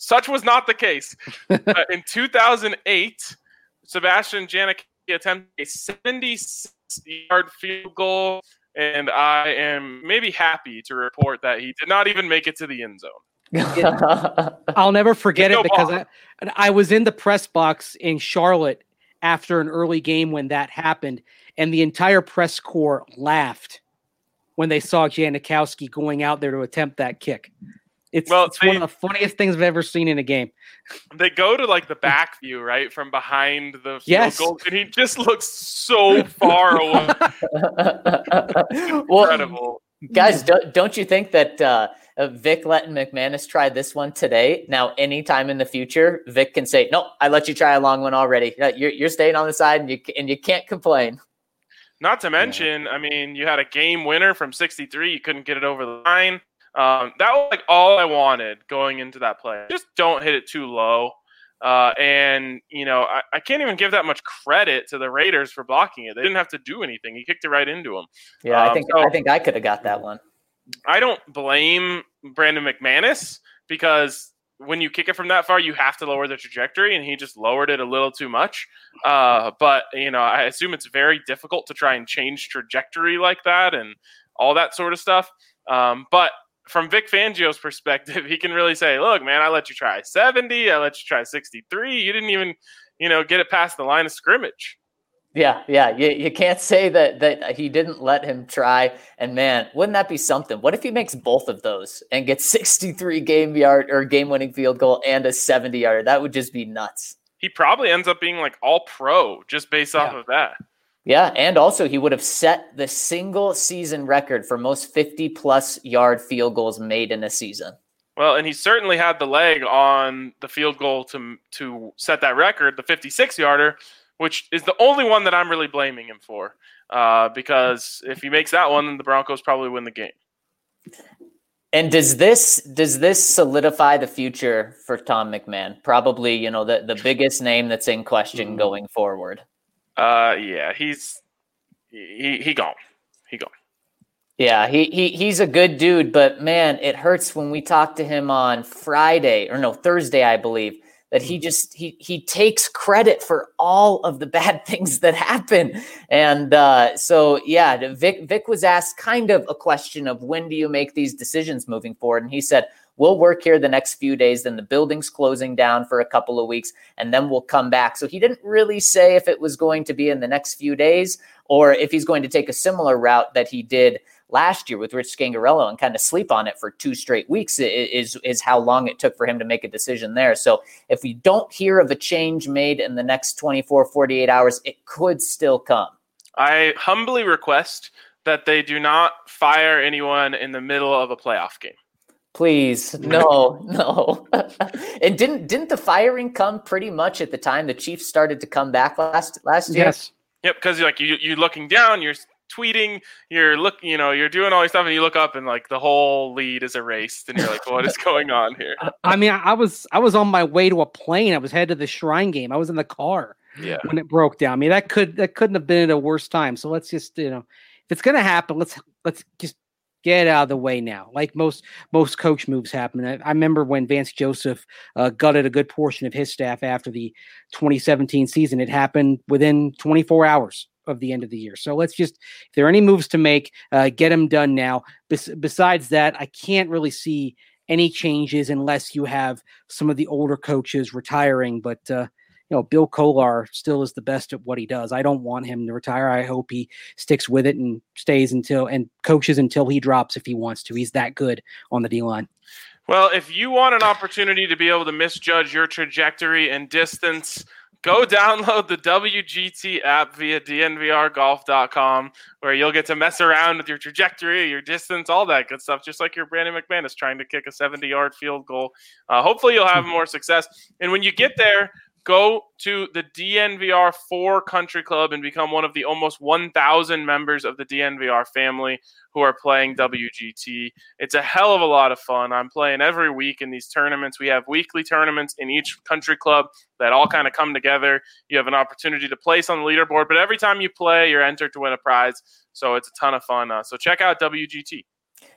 Such was not the case. uh, in 2008, Sebastian Janikowski attempted a 76 yard field goal, and I am maybe happy to report that he did not even make it to the end zone. I'll never forget it because I, I was in the press box in Charlotte after an early game when that happened, and the entire press corps laughed when they saw Janikowski going out there to attempt that kick. It's, well, it's they, one of the funniest things I've ever seen in a game. They go to like the back view, right, from behind the yes. goal, and he just looks so far away. well, Incredible, guys! Don't, don't you think that uh, uh, Vic letting McManus try this one today. Now, anytime in the future, Vic can say, "No, I let you try a long one already. You're, you're staying on the side, and you and you can't complain." Not to mention, yeah. I mean, you had a game winner from 63. You couldn't get it over the line. Um, that was like all I wanted going into that play. Just don't hit it too low. Uh, and you know, I, I, can't even give that much credit to the Raiders for blocking it. They didn't have to do anything. He kicked it right into them. Yeah, um, I think so, I think I could have got that one. I don't blame Brandon McManus because when you kick it from that far, you have to lower the trajectory, and he just lowered it a little too much. Uh, but you know, I assume it's very difficult to try and change trajectory like that and all that sort of stuff. Um, but from Vic Fangio's perspective, he can really say, "Look, man, I let you try 70, I let you try 63. You didn't even, you know, get it past the line of scrimmage." Yeah, yeah. You, you can't say that that he didn't let him try. And man, wouldn't that be something? What if he makes both of those and gets 63 game yard or game winning field goal and a 70 yard? That would just be nuts. He probably ends up being like all pro just based off of that. Yeah, and also he would have set the single season record for most 50 plus yard field goals made in a season. Well, and he certainly had the leg on the field goal to to set that record, the 56 yarder which is the only one that I'm really blaming him for. Uh, because if he makes that one, then the Broncos probably win the game. And does this does this solidify the future for Tom McMahon? Probably, you know, the, the biggest name that's in question mm-hmm. going forward. Uh yeah, he's he he gone. He gone. Yeah, he, he he's a good dude, but man, it hurts when we talk to him on Friday or no Thursday, I believe that he mm. just he he takes credit for all of the bad things that happen and uh, so yeah vic vic was asked kind of a question of when do you make these decisions moving forward and he said we'll work here the next few days then the building's closing down for a couple of weeks and then we'll come back so he didn't really say if it was going to be in the next few days or if he's going to take a similar route that he did last year with Rich Scangarello and kind of sleep on it for two straight weeks is is how long it took for him to make a decision there. So if we don't hear of a change made in the next 24 48 hours, it could still come. I humbly request that they do not fire anyone in the middle of a playoff game. Please, no, no. and didn't didn't the firing come pretty much at the time the Chiefs started to come back last last year? Yes. Yep, because like you you're looking down, you're tweeting, you're look, you know, you're doing all this stuff, and you look up, and like the whole lead is erased, and you're like, what is going on here? I mean, I was I was on my way to a plane. I was headed to the Shrine game. I was in the car yeah. when it broke down. I mean, that could that couldn't have been at a worse time. So let's just you know, if it's gonna happen, let's let's just get out of the way now. Like most most coach moves happen. I, I remember when Vance Joseph uh, gutted a good portion of his staff after the 2017 season. It happened within 24 hours of the end of the year. So let's just, if there are any moves to make, uh, get them done now. Bes- besides that, I can't really see any changes unless you have some of the older coaches retiring. But uh, you know, Bill Kollar still is the best at what he does. I don't want him to retire. I hope he sticks with it and stays until and coaches until he drops if he wants to. He's that good on the D line. Well, if you want an opportunity to be able to misjudge your trajectory and distance, go download the WGT app via dnvrgolf.com where you'll get to mess around with your trajectory, your distance, all that good stuff, just like your Brandon McManus trying to kick a 70 yard field goal. Uh, hopefully, you'll have more success. And when you get there, go to the DNVR 4 Country Club and become one of the almost 1,000 members of the DNVR family who are playing WGT. It's a hell of a lot of fun. I'm playing every week in these tournaments. We have weekly tournaments in each country club that all kind of come together. You have an opportunity to place on the leaderboard, but every time you play, you're entered to win a prize. So it's a ton of fun. Uh, so check out WGT.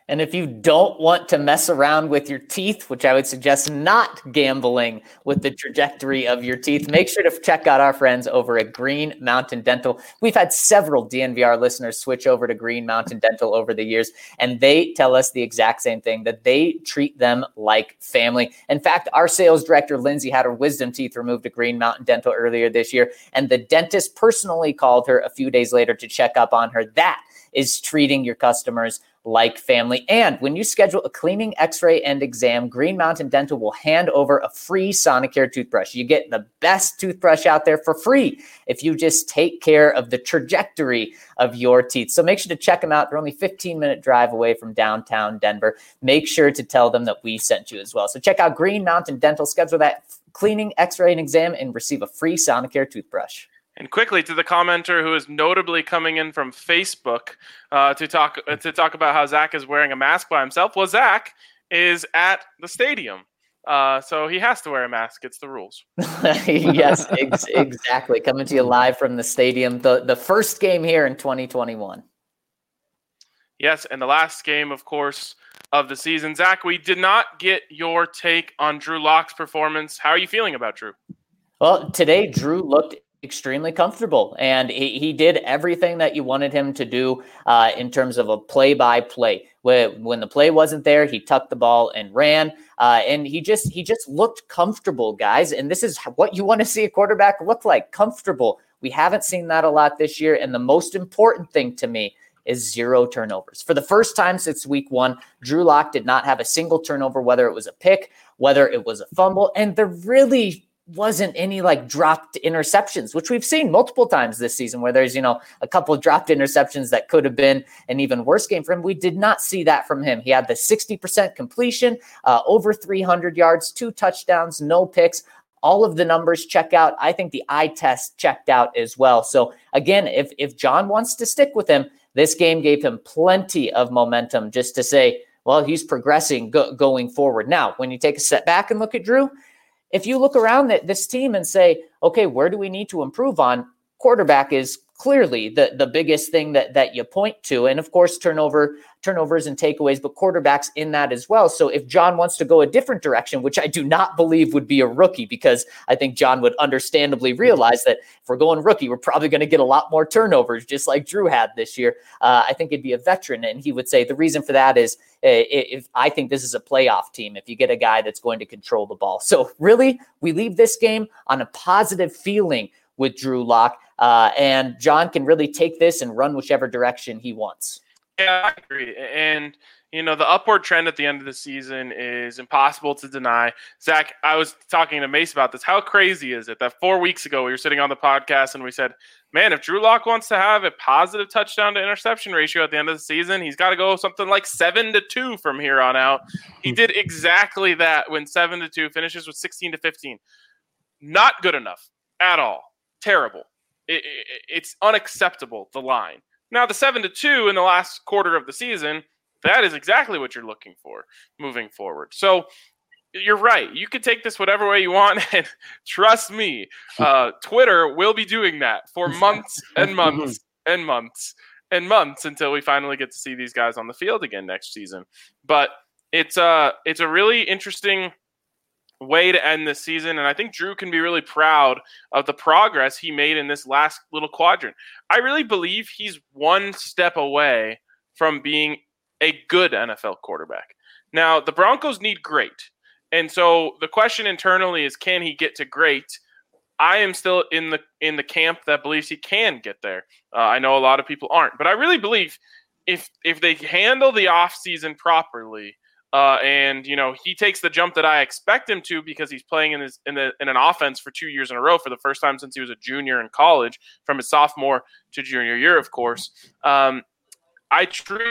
And if you don't want to mess around with your teeth, which I would suggest not gambling with the trajectory of your teeth, make sure to check out our friends over at Green Mountain Dental. We've had several DNVR listeners switch over to Green Mountain Dental over the years, and they tell us the exact same thing that they treat them like family. In fact, our sales director, Lindsay, had her wisdom teeth removed at Green Mountain Dental earlier this year, and the dentist personally called her a few days later to check up on her. That is treating your customers like family. And when you schedule a cleaning, x ray, and exam, Green Mountain Dental will hand over a free Sonicare toothbrush. You get the best toothbrush out there for free if you just take care of the trajectory of your teeth. So make sure to check them out. They're only 15 minute drive away from downtown Denver. Make sure to tell them that we sent you as well. So check out Green Mountain Dental, schedule that cleaning, x ray, and exam, and receive a free Sonicare toothbrush. And quickly to the commenter who is notably coming in from Facebook uh, to talk uh, to talk about how Zach is wearing a mask by himself. Well, Zach is at the stadium, uh, so he has to wear a mask. It's the rules. yes, ex- exactly. Coming to you live from the stadium, the the first game here in 2021. Yes, and the last game, of course, of the season. Zach, we did not get your take on Drew Lock's performance. How are you feeling about Drew? Well, today Drew looked extremely comfortable and he, he did everything that you wanted him to do uh, in terms of a play by play when, the play wasn't there he tucked the ball and ran uh, and he just he just looked comfortable guys and this is what you want to see a quarterback look like comfortable we haven't seen that a lot this year and the most important thing to me is zero turnovers. For the first time since week one, Drew Lock did not have a single turnover, whether it was a pick, whether it was a fumble. And they're really wasn't any like dropped interceptions, which we've seen multiple times this season, where there's, you know, a couple dropped interceptions that could have been an even worse game for him. We did not see that from him. He had the 60% completion, uh, over 300 yards, two touchdowns, no picks. All of the numbers check out. I think the eye test checked out as well. So again, if if John wants to stick with him, this game gave him plenty of momentum just to say, well, he's progressing go- going forward. Now, when you take a step back and look at Drew, if you look around at this team and say, okay, where do we need to improve on? Quarterback is clearly the the biggest thing that that you point to. And of course turnover turnovers and takeaways but quarterbacks in that as well. So if John wants to go a different direction which I do not believe would be a rookie because I think John would understandably realize that if we're going rookie we're probably going to get a lot more turnovers just like Drew had this year. Uh, I think it'd be a veteran and he would say the reason for that is uh, if I think this is a playoff team if you get a guy that's going to control the ball. So really we leave this game on a positive feeling with Drew Lock. Uh, and John can really take this and run whichever direction he wants. Yeah, I agree. And you know, the upward trend at the end of the season is impossible to deny. Zach, I was talking to Mace about this. How crazy is it that four weeks ago we were sitting on the podcast and we said, man, if Drew Lock wants to have a positive touchdown to interception ratio at the end of the season, he's got to go something like seven to two from here on out. He did exactly that when seven to two finishes with 16 to 15. Not good enough at all terrible. It, it, it's unacceptable, the line. Now, the 7 to 2 in the last quarter of the season, that is exactly what you're looking for moving forward. So, you're right. You can take this whatever way you want, and trust me, uh, Twitter will be doing that for months and months and months and months until we finally get to see these guys on the field again next season. But it's a uh, it's a really interesting way to end this season. And I think Drew can be really proud of the progress he made in this last little quadrant. I really believe he's one step away from being a good NFL quarterback. Now, the Broncos need great. And so the question internally is can he get to great? I am still in the in the camp that believes he can get there. Uh, I know a lot of people aren't, but I really believe if if they handle the offseason properly, uh, and you know he takes the jump that I expect him to because he's playing in his in, the, in an offense for two years in a row for the first time since he was a junior in college, from his sophomore to junior year, of course. Um, I truly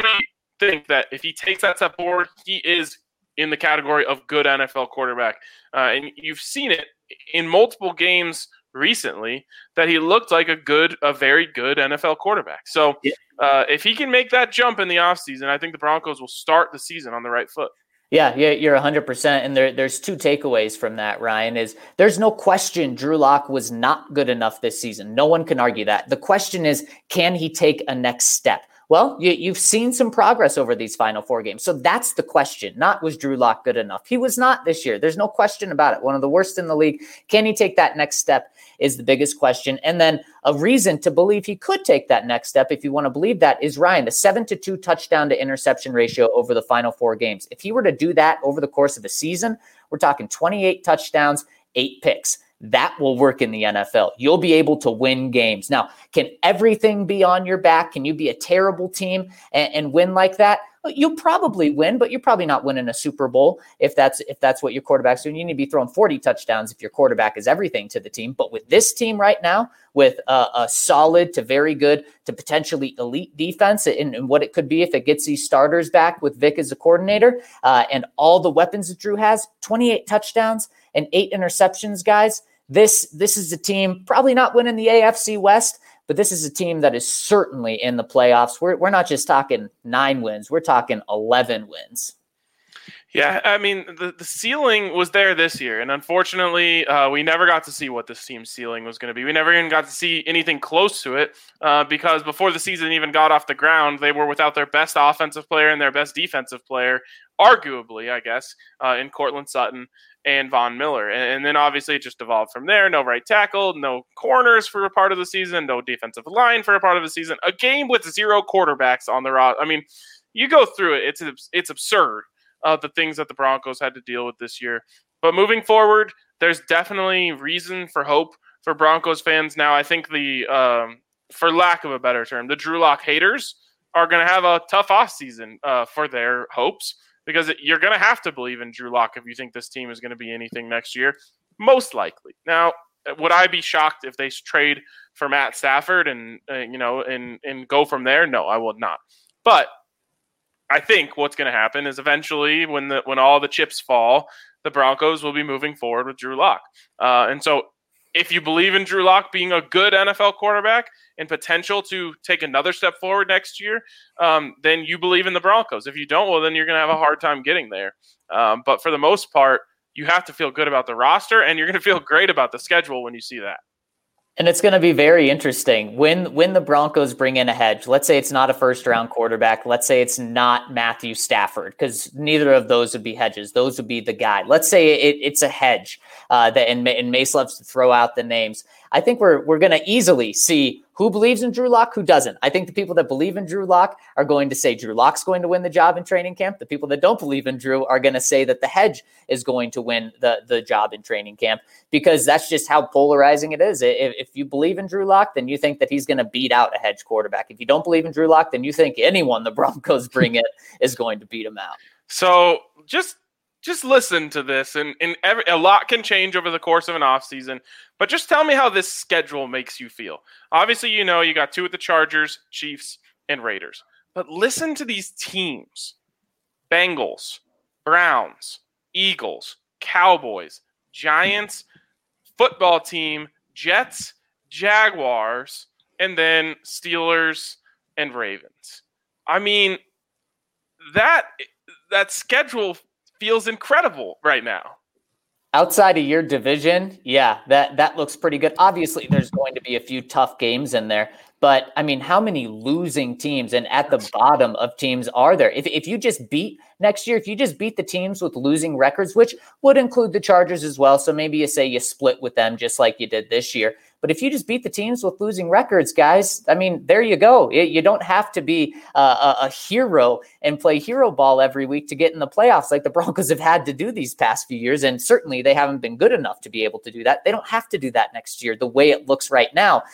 think that if he takes that step forward, he is in the category of good NFL quarterback, uh, and you've seen it in multiple games recently that he looked like a good, a very good NFL quarterback. So yeah. uh, if he can make that jump in the offseason, I think the Broncos will start the season on the right foot. Yeah, yeah, you're 100%. And there, there's two takeaways from that, Ryan, is there's no question Drew Lock was not good enough this season. No one can argue that. The question is, can he take a next step? Well, you, have seen some progress over these final four games. So that's the question. Not was Drew Lock good enough? He was not this year. There's no question about it. One of the worst in the league. Can he take that next step is the biggest question. And then a reason to believe he could take that next step, if you want to believe that, is Ryan, the seven to two touchdown to interception ratio over the final four games. If he were to do that over the course of a season, we're talking 28 touchdowns, eight picks. That will work in the NFL. You'll be able to win games. Now, can everything be on your back? Can you be a terrible team and, and win like that? You'll probably win, but you're probably not winning a Super Bowl if that's if that's what your quarterback's doing. You need to be throwing 40 touchdowns if your quarterback is everything to the team. But with this team right now, with a, a solid to very good to potentially elite defense, and, and, what it could be if it gets these starters back with Vic as a coordinator, uh, and all the weapons that Drew has, 28 touchdowns and eight interceptions, guys this this is a team probably not winning the AFC West, but this is a team that is certainly in the playoffs. We're we're not just talking nine wins; we're talking eleven wins. Yeah, I mean the, the ceiling was there this year, and unfortunately, uh, we never got to see what this team's ceiling was going to be. We never even got to see anything close to it uh, because before the season even got off the ground, they were without their best offensive player and their best defensive player, arguably, I guess, uh, in Courtland Sutton and Von Miller. And, and, then obviously it just evolved from there. No right tackle, no corners for a part of the season, no defensive line for a part of the season. A game with zero quarterbacks on the roster. I mean, you go through it, it's it's absurd uh, the things that the Broncos had to deal with this year. But moving forward, there's definitely reason for hope for Broncos fans. Now, I think the, um, for lack of a better term, the Drew Lock haters are going to have a tough offseason uh, for their hopes because you're going to have to believe in Drew Lock if you think this team is going to be anything next year. Most likely. Now, would I be shocked if they trade for Matt Stafford and uh, you know and and go from there? No, I would not. But I think what's going to happen is eventually when the when all the chips fall, the Broncos will be moving forward with Drew Lock. Uh, and so if you believe in Drew Lock being a good NFL quarterback and potential to take another step forward next year, um, then you believe in the Broncos. If you don't, well, then you're going to have a hard time getting there. Um, but for the most part, you have to feel good about the roster, and you're going to feel great about the schedule when you see that. And it's going to be very interesting when when the Broncos bring in a hedge. Let's say it's not a first round quarterback. Let's say it's not Matthew Stafford because neither of those would be hedges. Those would be the guy. Let's say it, it's a hedge uh, that and, and Mace loves to throw out the names. I think we're we're going to easily see who believes in Drew Lock, who doesn't. I think the people that believe in Drew Lock are going to say Drew Lock's going to win the job in training camp. The people that don't believe in Drew are going to say that the hedge is going to win the the job in training camp because that's just how polarizing it is. If, if you believe in Drew Lock, then you think that he's going to beat out a hedge quarterback. If you don't believe in Drew Lock, then you think anyone the Broncos bring in is going to beat him out. So just just listen to this and, and every, a lot can change over the course of an offseason but just tell me how this schedule makes you feel. Obviously you know you got two with the chargers chiefs and raiders but listen to these teams bengals browns eagles cowboys giants football team jets jaguars and then steelers and ravens. I mean that that schedule feels incredible right now. Outside of your division, yeah, that that looks pretty good. Obviously, there's going to be a few tough games in there, But I mean, how many losing teams and at the bottom of teams are there? If, if you just beat next year, if you just beat the teams with losing records, which would include the Chargers as well. So maybe you say you split with them just like you did this year. But if you just beat the teams with losing records, guys, I mean, there you go. You don't have to be uh, a, a hero and play hero ball every week to get in the playoffs like the Broncos have had to do these past few years. And certainly they haven't been good enough to be able to do that. They don't have to do that next year the way it looks right now.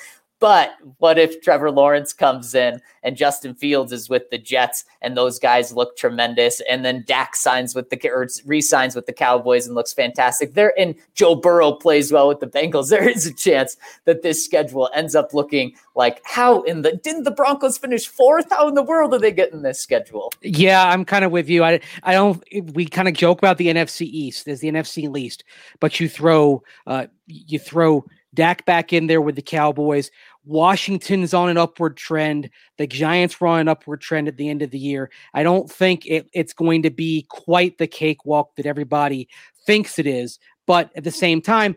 But what if Trevor Lawrence comes in and Justin Fields is with the Jets and those guys look tremendous? And then Dak signs with the or re-signs with the Cowboys and looks fantastic. There and Joe Burrow plays well with the Bengals. There is a chance that this schedule ends up looking like how in the didn't the Broncos finish fourth? How in the world are they getting this schedule? Yeah, I'm kind of with you. I I don't we kind of joke about the NFC East There's the NFC least, but you throw uh you throw Dak back in there with the Cowboys. Washington's on an upward trend. The Giants were on an upward trend at the end of the year. I don't think it, it's going to be quite the cakewalk that everybody thinks it is. But at the same time,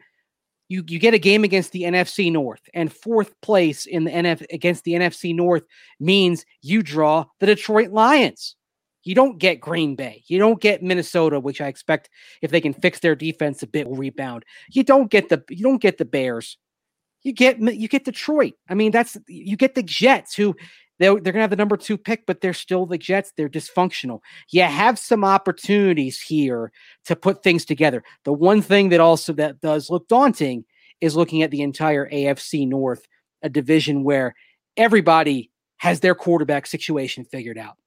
you, you get a game against the NFC North, and fourth place in the NF against the NFC North means you draw the Detroit Lions. You don't get Green Bay. You don't get Minnesota, which I expect if they can fix their defense a bit will rebound. You don't get the you don't get the Bears. You get you get Detroit. I mean, that's you get the Jets who they're, they're gonna have the number two pick, but they're still the Jets. They're dysfunctional. You have some opportunities here to put things together. The one thing that also that does look daunting is looking at the entire AFC North, a division where everybody has their quarterback situation figured out.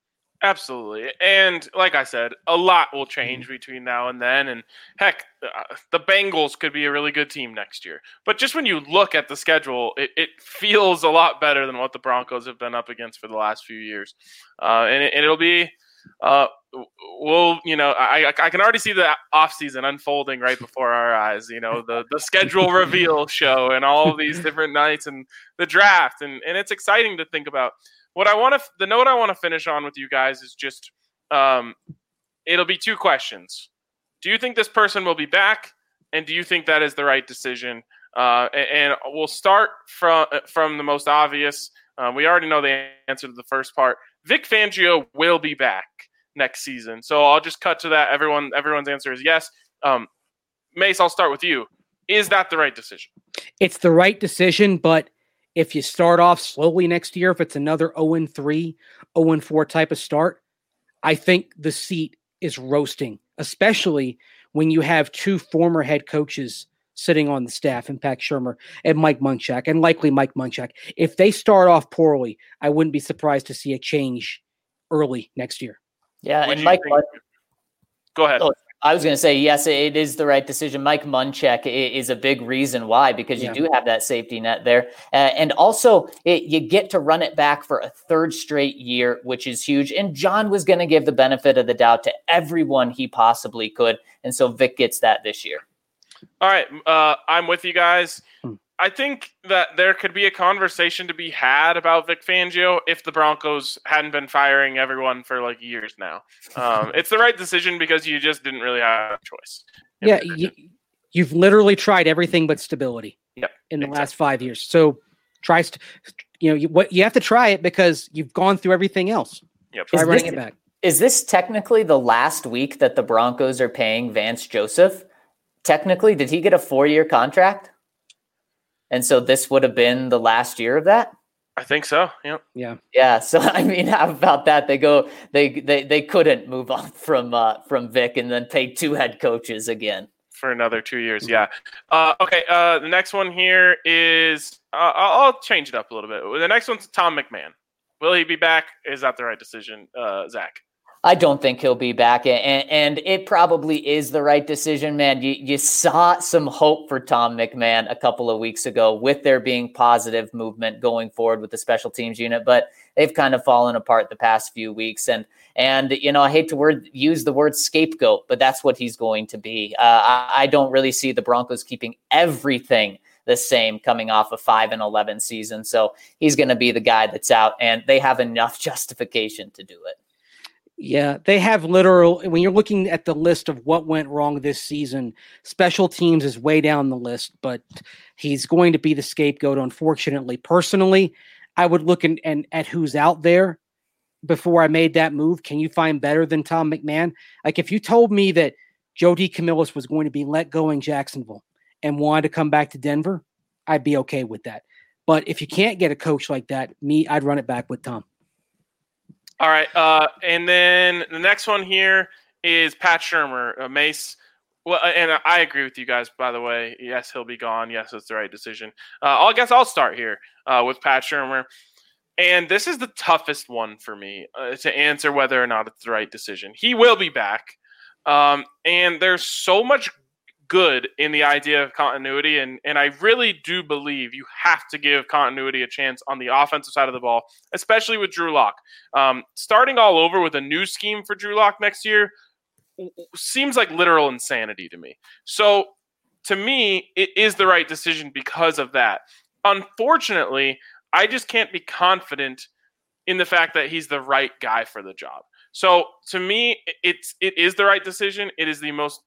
Absolutely. And like I said, a lot will change mm-hmm. between now and then. And heck, uh, the Bengals could be a really good team next year. But just when you look at the schedule, it, it feels a lot better than what the Broncos have been up against for the last few years. Uh, and, it, will be, uh, we'll, you know, I, I can already see the offseason unfolding right before our eyes, you know, the, the schedule reveal show and all these different nights and the draft. And, and it's exciting to think about what I want to the note I want to finish on with you guys is just um, it'll be two questions. Do you think this person will be back, and do you think that is the right decision? Uh, and, we'll start from from the most obvious. Uh, we already know the answer to the first part. Vic Fangio will be back next season, so I'll just cut to that. Everyone, everyone's answer is yes. Um, Mace, I'll start with you. Is that the right decision? It's the right decision, but if you start off slowly next year, if it's another 0 3, 0 4 type of start, I think the seat is roasting, especially when you have two former head coaches sitting on the staff and Pat Shurmur and Mike Munchak, and likely Mike Munchak. If they start off poorly, I wouldn't be surprised to see a change early next year. Yeah, and Mike. Go ahead. Oh, I was going to say, yes, it is the right decision. Mike Munchak is a big reason why, because you yeah. do have that safety net there. Uh, and also, it, you get to run it back for a third straight year, which is huge. And John was going to give the benefit of the doubt to everyone he possibly could. And so Vic gets that this year. All right. Uh, I'm with you guys. I think that there could be a conversation to be had about Vic Fangio if the Broncos hadn't been firing everyone for like years now. Um, it's the right decision because you just didn't really have a choice. Yeah, you, have literally tried everything but stability. Yep, in the exactly. last five years. So try, st- you know, you, what you have to try it because you've gone through everything else. Yep. Try is running this, it back. Is this technically the last week that the Broncos are paying Vance Joseph? Technically, did he get a four-year contract? And so this would have been the last year of that. I think so. Yeah. Yeah. Yeah. So I mean, how about that? They go. They they they couldn't move on from uh, from Vic and then pay two head coaches again for another two years. Yeah. Uh, okay. Uh, the next one here is uh, I'll change it up a little bit. The next one's Tom McMahon. Will he be back? Is that the right decision, uh, Zach? I don't think he'll be back, and, and it probably is the right decision, man. You you saw some hope for Tom McMahon a couple of weeks ago with there being positive movement going forward with the special teams unit, but they've kind of fallen apart the past few weeks. And and you know, I hate to word use the word scapegoat, but that's what he's going to be. Uh, I, I don't really see the Broncos keeping everything the same coming off a 5 and 11 season. So he's going to be the guy that's out, and they have enough justification to do it. Yeah, they have literal. When you're looking at the list of what went wrong this season, special teams is way down the list, but he's going to be the scapegoat. Unfortunately, personally, I would look and, at who's out there before I made that move. Can you find better than Tom McMahon? Like if you told me that Jody DeCamillis was going to be let go in Jacksonville and wanted to come back to Denver, I'd be okay with that. But if you can't get a coach like that, me, I'd run it back with Tom. All right, uh, and then the next one here is Pat Shurmur, uh, Mace. Well, uh, and I agree with you guys. By the way, yes, he'll be gone. Yes, it's the right decision. Uh, I guess I'll start here uh, with Pat Shurmur, and this is the toughest one for me uh, to answer whether or not it's the right decision. He will be back, um, and there's so much good in the idea of continuity. And, and I really do believe you have to give continuity a chance on the offensive side of the ball, especially with Drew Lock. Um, starting all over with a new scheme for Drew Lock next year seems like literal insanity to me. So to me, it is the right decision because of that. Unfortunately, I just can't be confident in the fact that he's the right guy for the job. So to me, it's it is the right decision. It is the most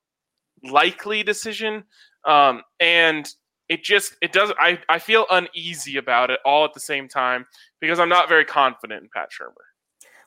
likely decision. Um, and it just it does I, I feel uneasy about it all at the same time because I'm not very confident in Pat Shurmur.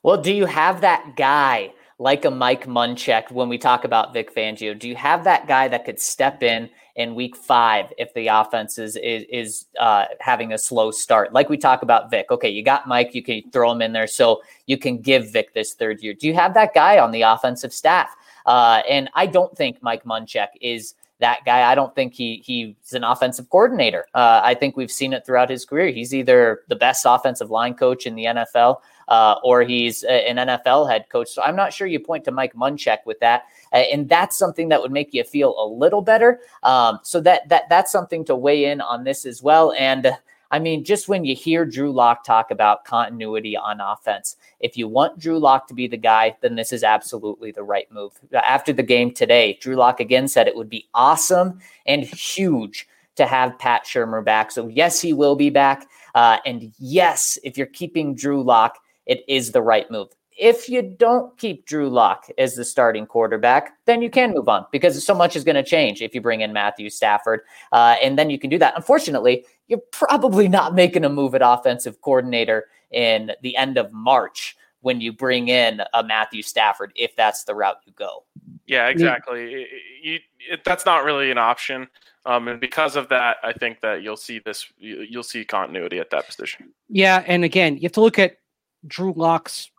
Well, do you have that guy like a Mike Munchak when we talk about Vic Fangio? Do you have that guy that could step in in week five if the offense is is, is uh, having a slow start? Like we talk about Vic. Okay, you got Mike, you can throw him in there so you can give Vic this third year. Do you have that guy on the offensive staff? Uh, and I don't think Mike Munchak is that guy. I don't think he he's an offensive coordinator. Uh, I think we've seen it throughout his career. He's either the best offensive line coach in the NFL uh, or he's an NFL head coach. So I'm not sure you point to Mike Munchak with that, and that's something that would make you feel a little better. Um, so that that that's something to weigh in on this as well. And I mean, just when you hear Drew Lock talk about continuity on offense, if you want Drew Lock to be the guy, then this is absolutely the right move. After the game today, Drew Lock again said it would be awesome and huge to have Pat Shurmur back. So, yes, he will be back. Uh, and yes, if you're keeping Drew Lock, it is the right move. If you don't keep Drew Lock as the starting quarterback, then you can move on because so much is going to change if you bring in Matthew Stafford. Uh, and then you can do that. Unfortunately, you're probably not making a move at offensive coordinator in the end of March when you bring in a Matthew Stafford if that's the route you go. Yeah, exactly. You, you, it, that's not really an option. Um, and because of that, I think that you'll see this. You'll see continuity at that position. Yeah, and again, you have to look at Drew Lock's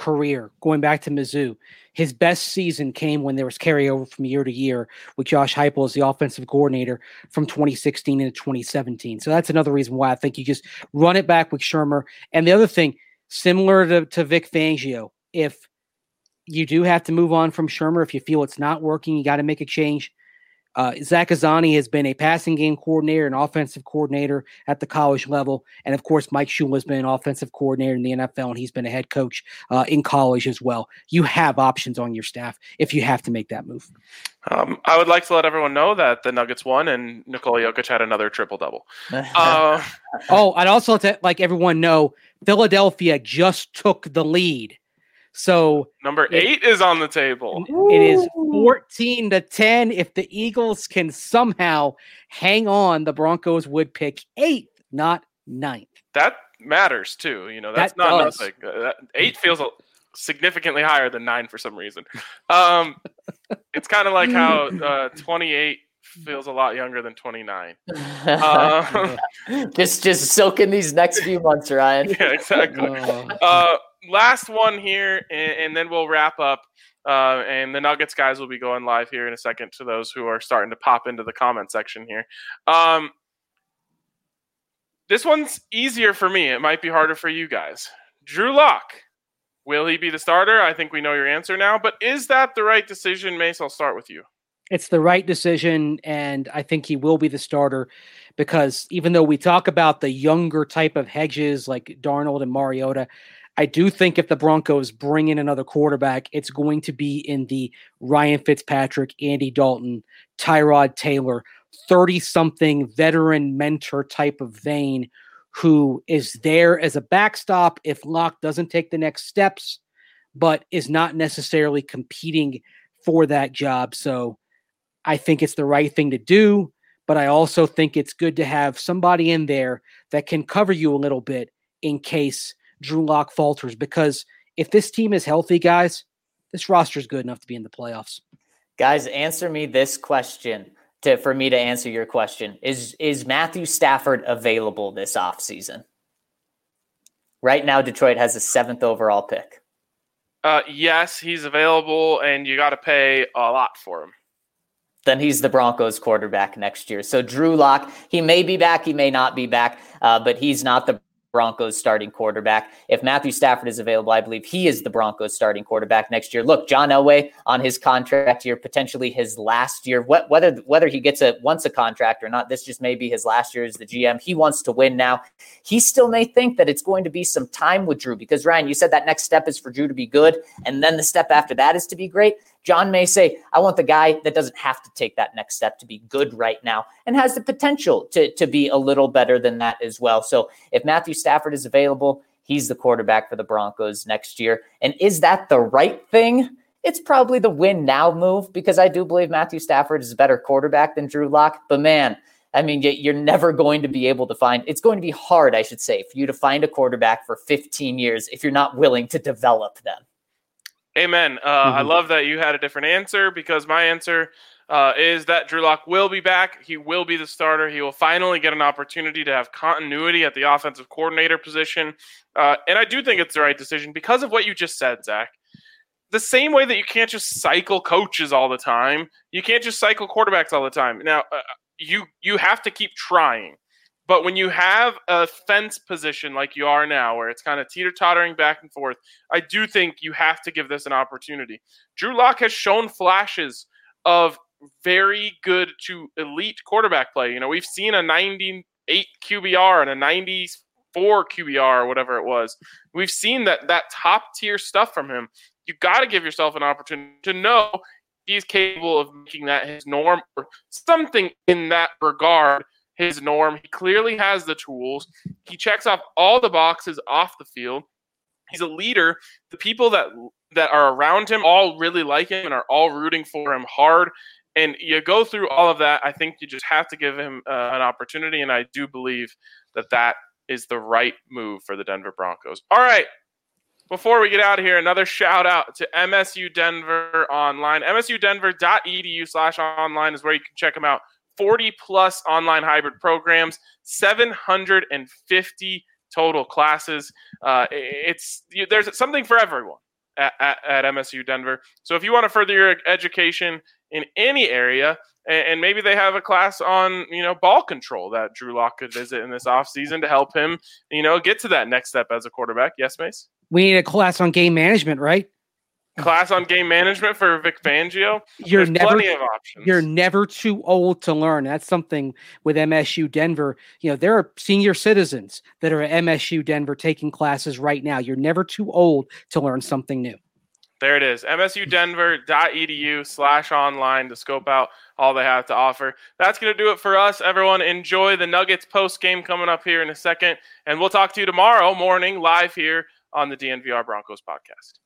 career, going back to Mizzou, his best season came when there was carryover from year to year with Josh Heupel as the offensive coordinator from 2016 into 2017. So that's another reason why I think you just run it back with Shurmur. And the other thing, similar to, to Vic Fangio, if you do have to move on from Shurmur, if you feel it's not working, you got to make a change. Uh, Zach Azzanni has been a passing game coordinator and offensive coordinator at the college level. And of course, Mike Shula has been an offensive coordinator in the NFL and he's been a head coach uh, in college as well. You have options on your staff if you have to make that move. Um, I would like to let everyone know that the Nuggets won and Nikola Jokic had another triple double. uh, oh, I'd also like everyone know Philadelphia just took the lead so number eight is on the table. It is 14 to 10. If the Eagles can somehow hang on, the Broncos would pick eighth, not ninth. That matters too. You know, that's that not does. nothing. Uh, eight feels significantly higher than nine for some reason. Um, it's kind of like how uh, 28 feels a lot younger than 29. Um, just just soak in these next few months, Ryan. Yeah, exactly. Oh. Uh, last one here, and, and then we'll wrap up. Uh, and the Nuggets guys will be going live here in a second to those who are starting to pop into the comment section here. Um, this one's easier for me. It might be harder for you guys. Drew Lock, will he be the starter? I think we know your answer now, but is that the right decision, Mace? I'll start with you. It's the right decision, and I think he will be the starter because even though we talk about the younger type of hedges like Darnold and Mariota, I do think if the Broncos bring in another quarterback, it's going to be in the Ryan Fitzpatrick, Andy Dalton, Tyrod Taylor, 30 something veteran mentor type of vein who is there as a backstop if Lock doesn't take the next steps, but is not necessarily competing for that job. So I think it's the right thing to do, but I also think it's good to have somebody in there that can cover you a little bit in case Drew Lock falters. Because if this team is healthy, guys, this roster is good enough to be in the playoffs. Guys, answer me this question to for me to answer your question. Is is Matthew Stafford available this offseason? Right now, Detroit has a seventh overall pick. Uh, yes, he's available, and you got to pay a lot for him. Then he's the Broncos quarterback next year. So Drew Lock, he may be back, he may not be back, uh, but he's not the Broncos starting quarterback. If Matthew Stafford is available, I believe he is the Broncos starting quarterback next year. Look, John Elway on his contract year, potentially his last year. Whether whether he gets a once a contract or not, this just may be his last year as the GM. He wants to win now. He still may think that it's going to be some time with Drew because Ryan, you said that next step is for Drew to be good, and then the step after that is to be great. John may say, I want the guy that doesn't have to take that next step to be good right now and has the potential to, to be a little better than that as well. So if Matthew Stafford is available, he's the quarterback for the Broncos next year. And is that the right thing? It's probably the win now move because I do believe Matthew Stafford is a better quarterback than Drew Lock. But man, I mean, you're never going to be able to find, it's going to be hard, I should say, for you to find a quarterback for 15 years if you're not willing to develop them. Amen. Uh, mm-hmm. I love that you had a different answer because my answer uh, is that Drew Lock will be back. He will be the starter. He will finally get an opportunity to have continuity at the offensive coordinator position. Uh, and I do think it's the right decision because of what you just said, Zach. The same way that you can't just cycle coaches all the time, you can't just cycle quarterbacks all the time. Now, uh, you you have to keep trying. But when you have a fence position like you are now, where it's kind of teeter tottering back and forth, I do think you have to give this an opportunity. Drew Lock has shown flashes of very good to elite quarterback play. You know, we've seen a 98 QBR and a 94 QBR or whatever it was. We've seen that that top tier stuff from him. You got to give yourself an opportunity to know he's capable of making that his norm or something in that regard his norm. He clearly has the tools. He checks off all the boxes off the field. He's a leader. The people that that are around him all really like him and are all rooting for him hard. And you go through all of that. I think you just have to give him uh, an opportunity, and I do believe that that is the right move for the Denver Broncos. All right. Before we get out of here, another shout out to MSU Denver online. MSUDenver.edu slash online is where you can check them out. 40 plus online hybrid programs, 750 total classes. Uh, it's there's something for everyone at, at, at, MSU Denver. So if you want to further your education in any area, and, and, maybe they have a class on you know ball control that Drew Lock could visit in this offseason to help him you know get to that next step as a quarterback. Yes, Mace. We need a class on game management, right? Class on game management for Vic Fangio. You're There's never, plenty of options. You're never too old to learn. That's something with MSU Denver. You know, there are senior citizens that are at MSU Denver taking classes right now. You're never too old to learn something new. There it is. MSUDenver.edu slash online to scope out all they have to offer. That's going to do it for us. Everyone, enjoy the Nuggets post game coming up here in a second. And we'll talk to you tomorrow morning live here on the DNVR Broncos podcast.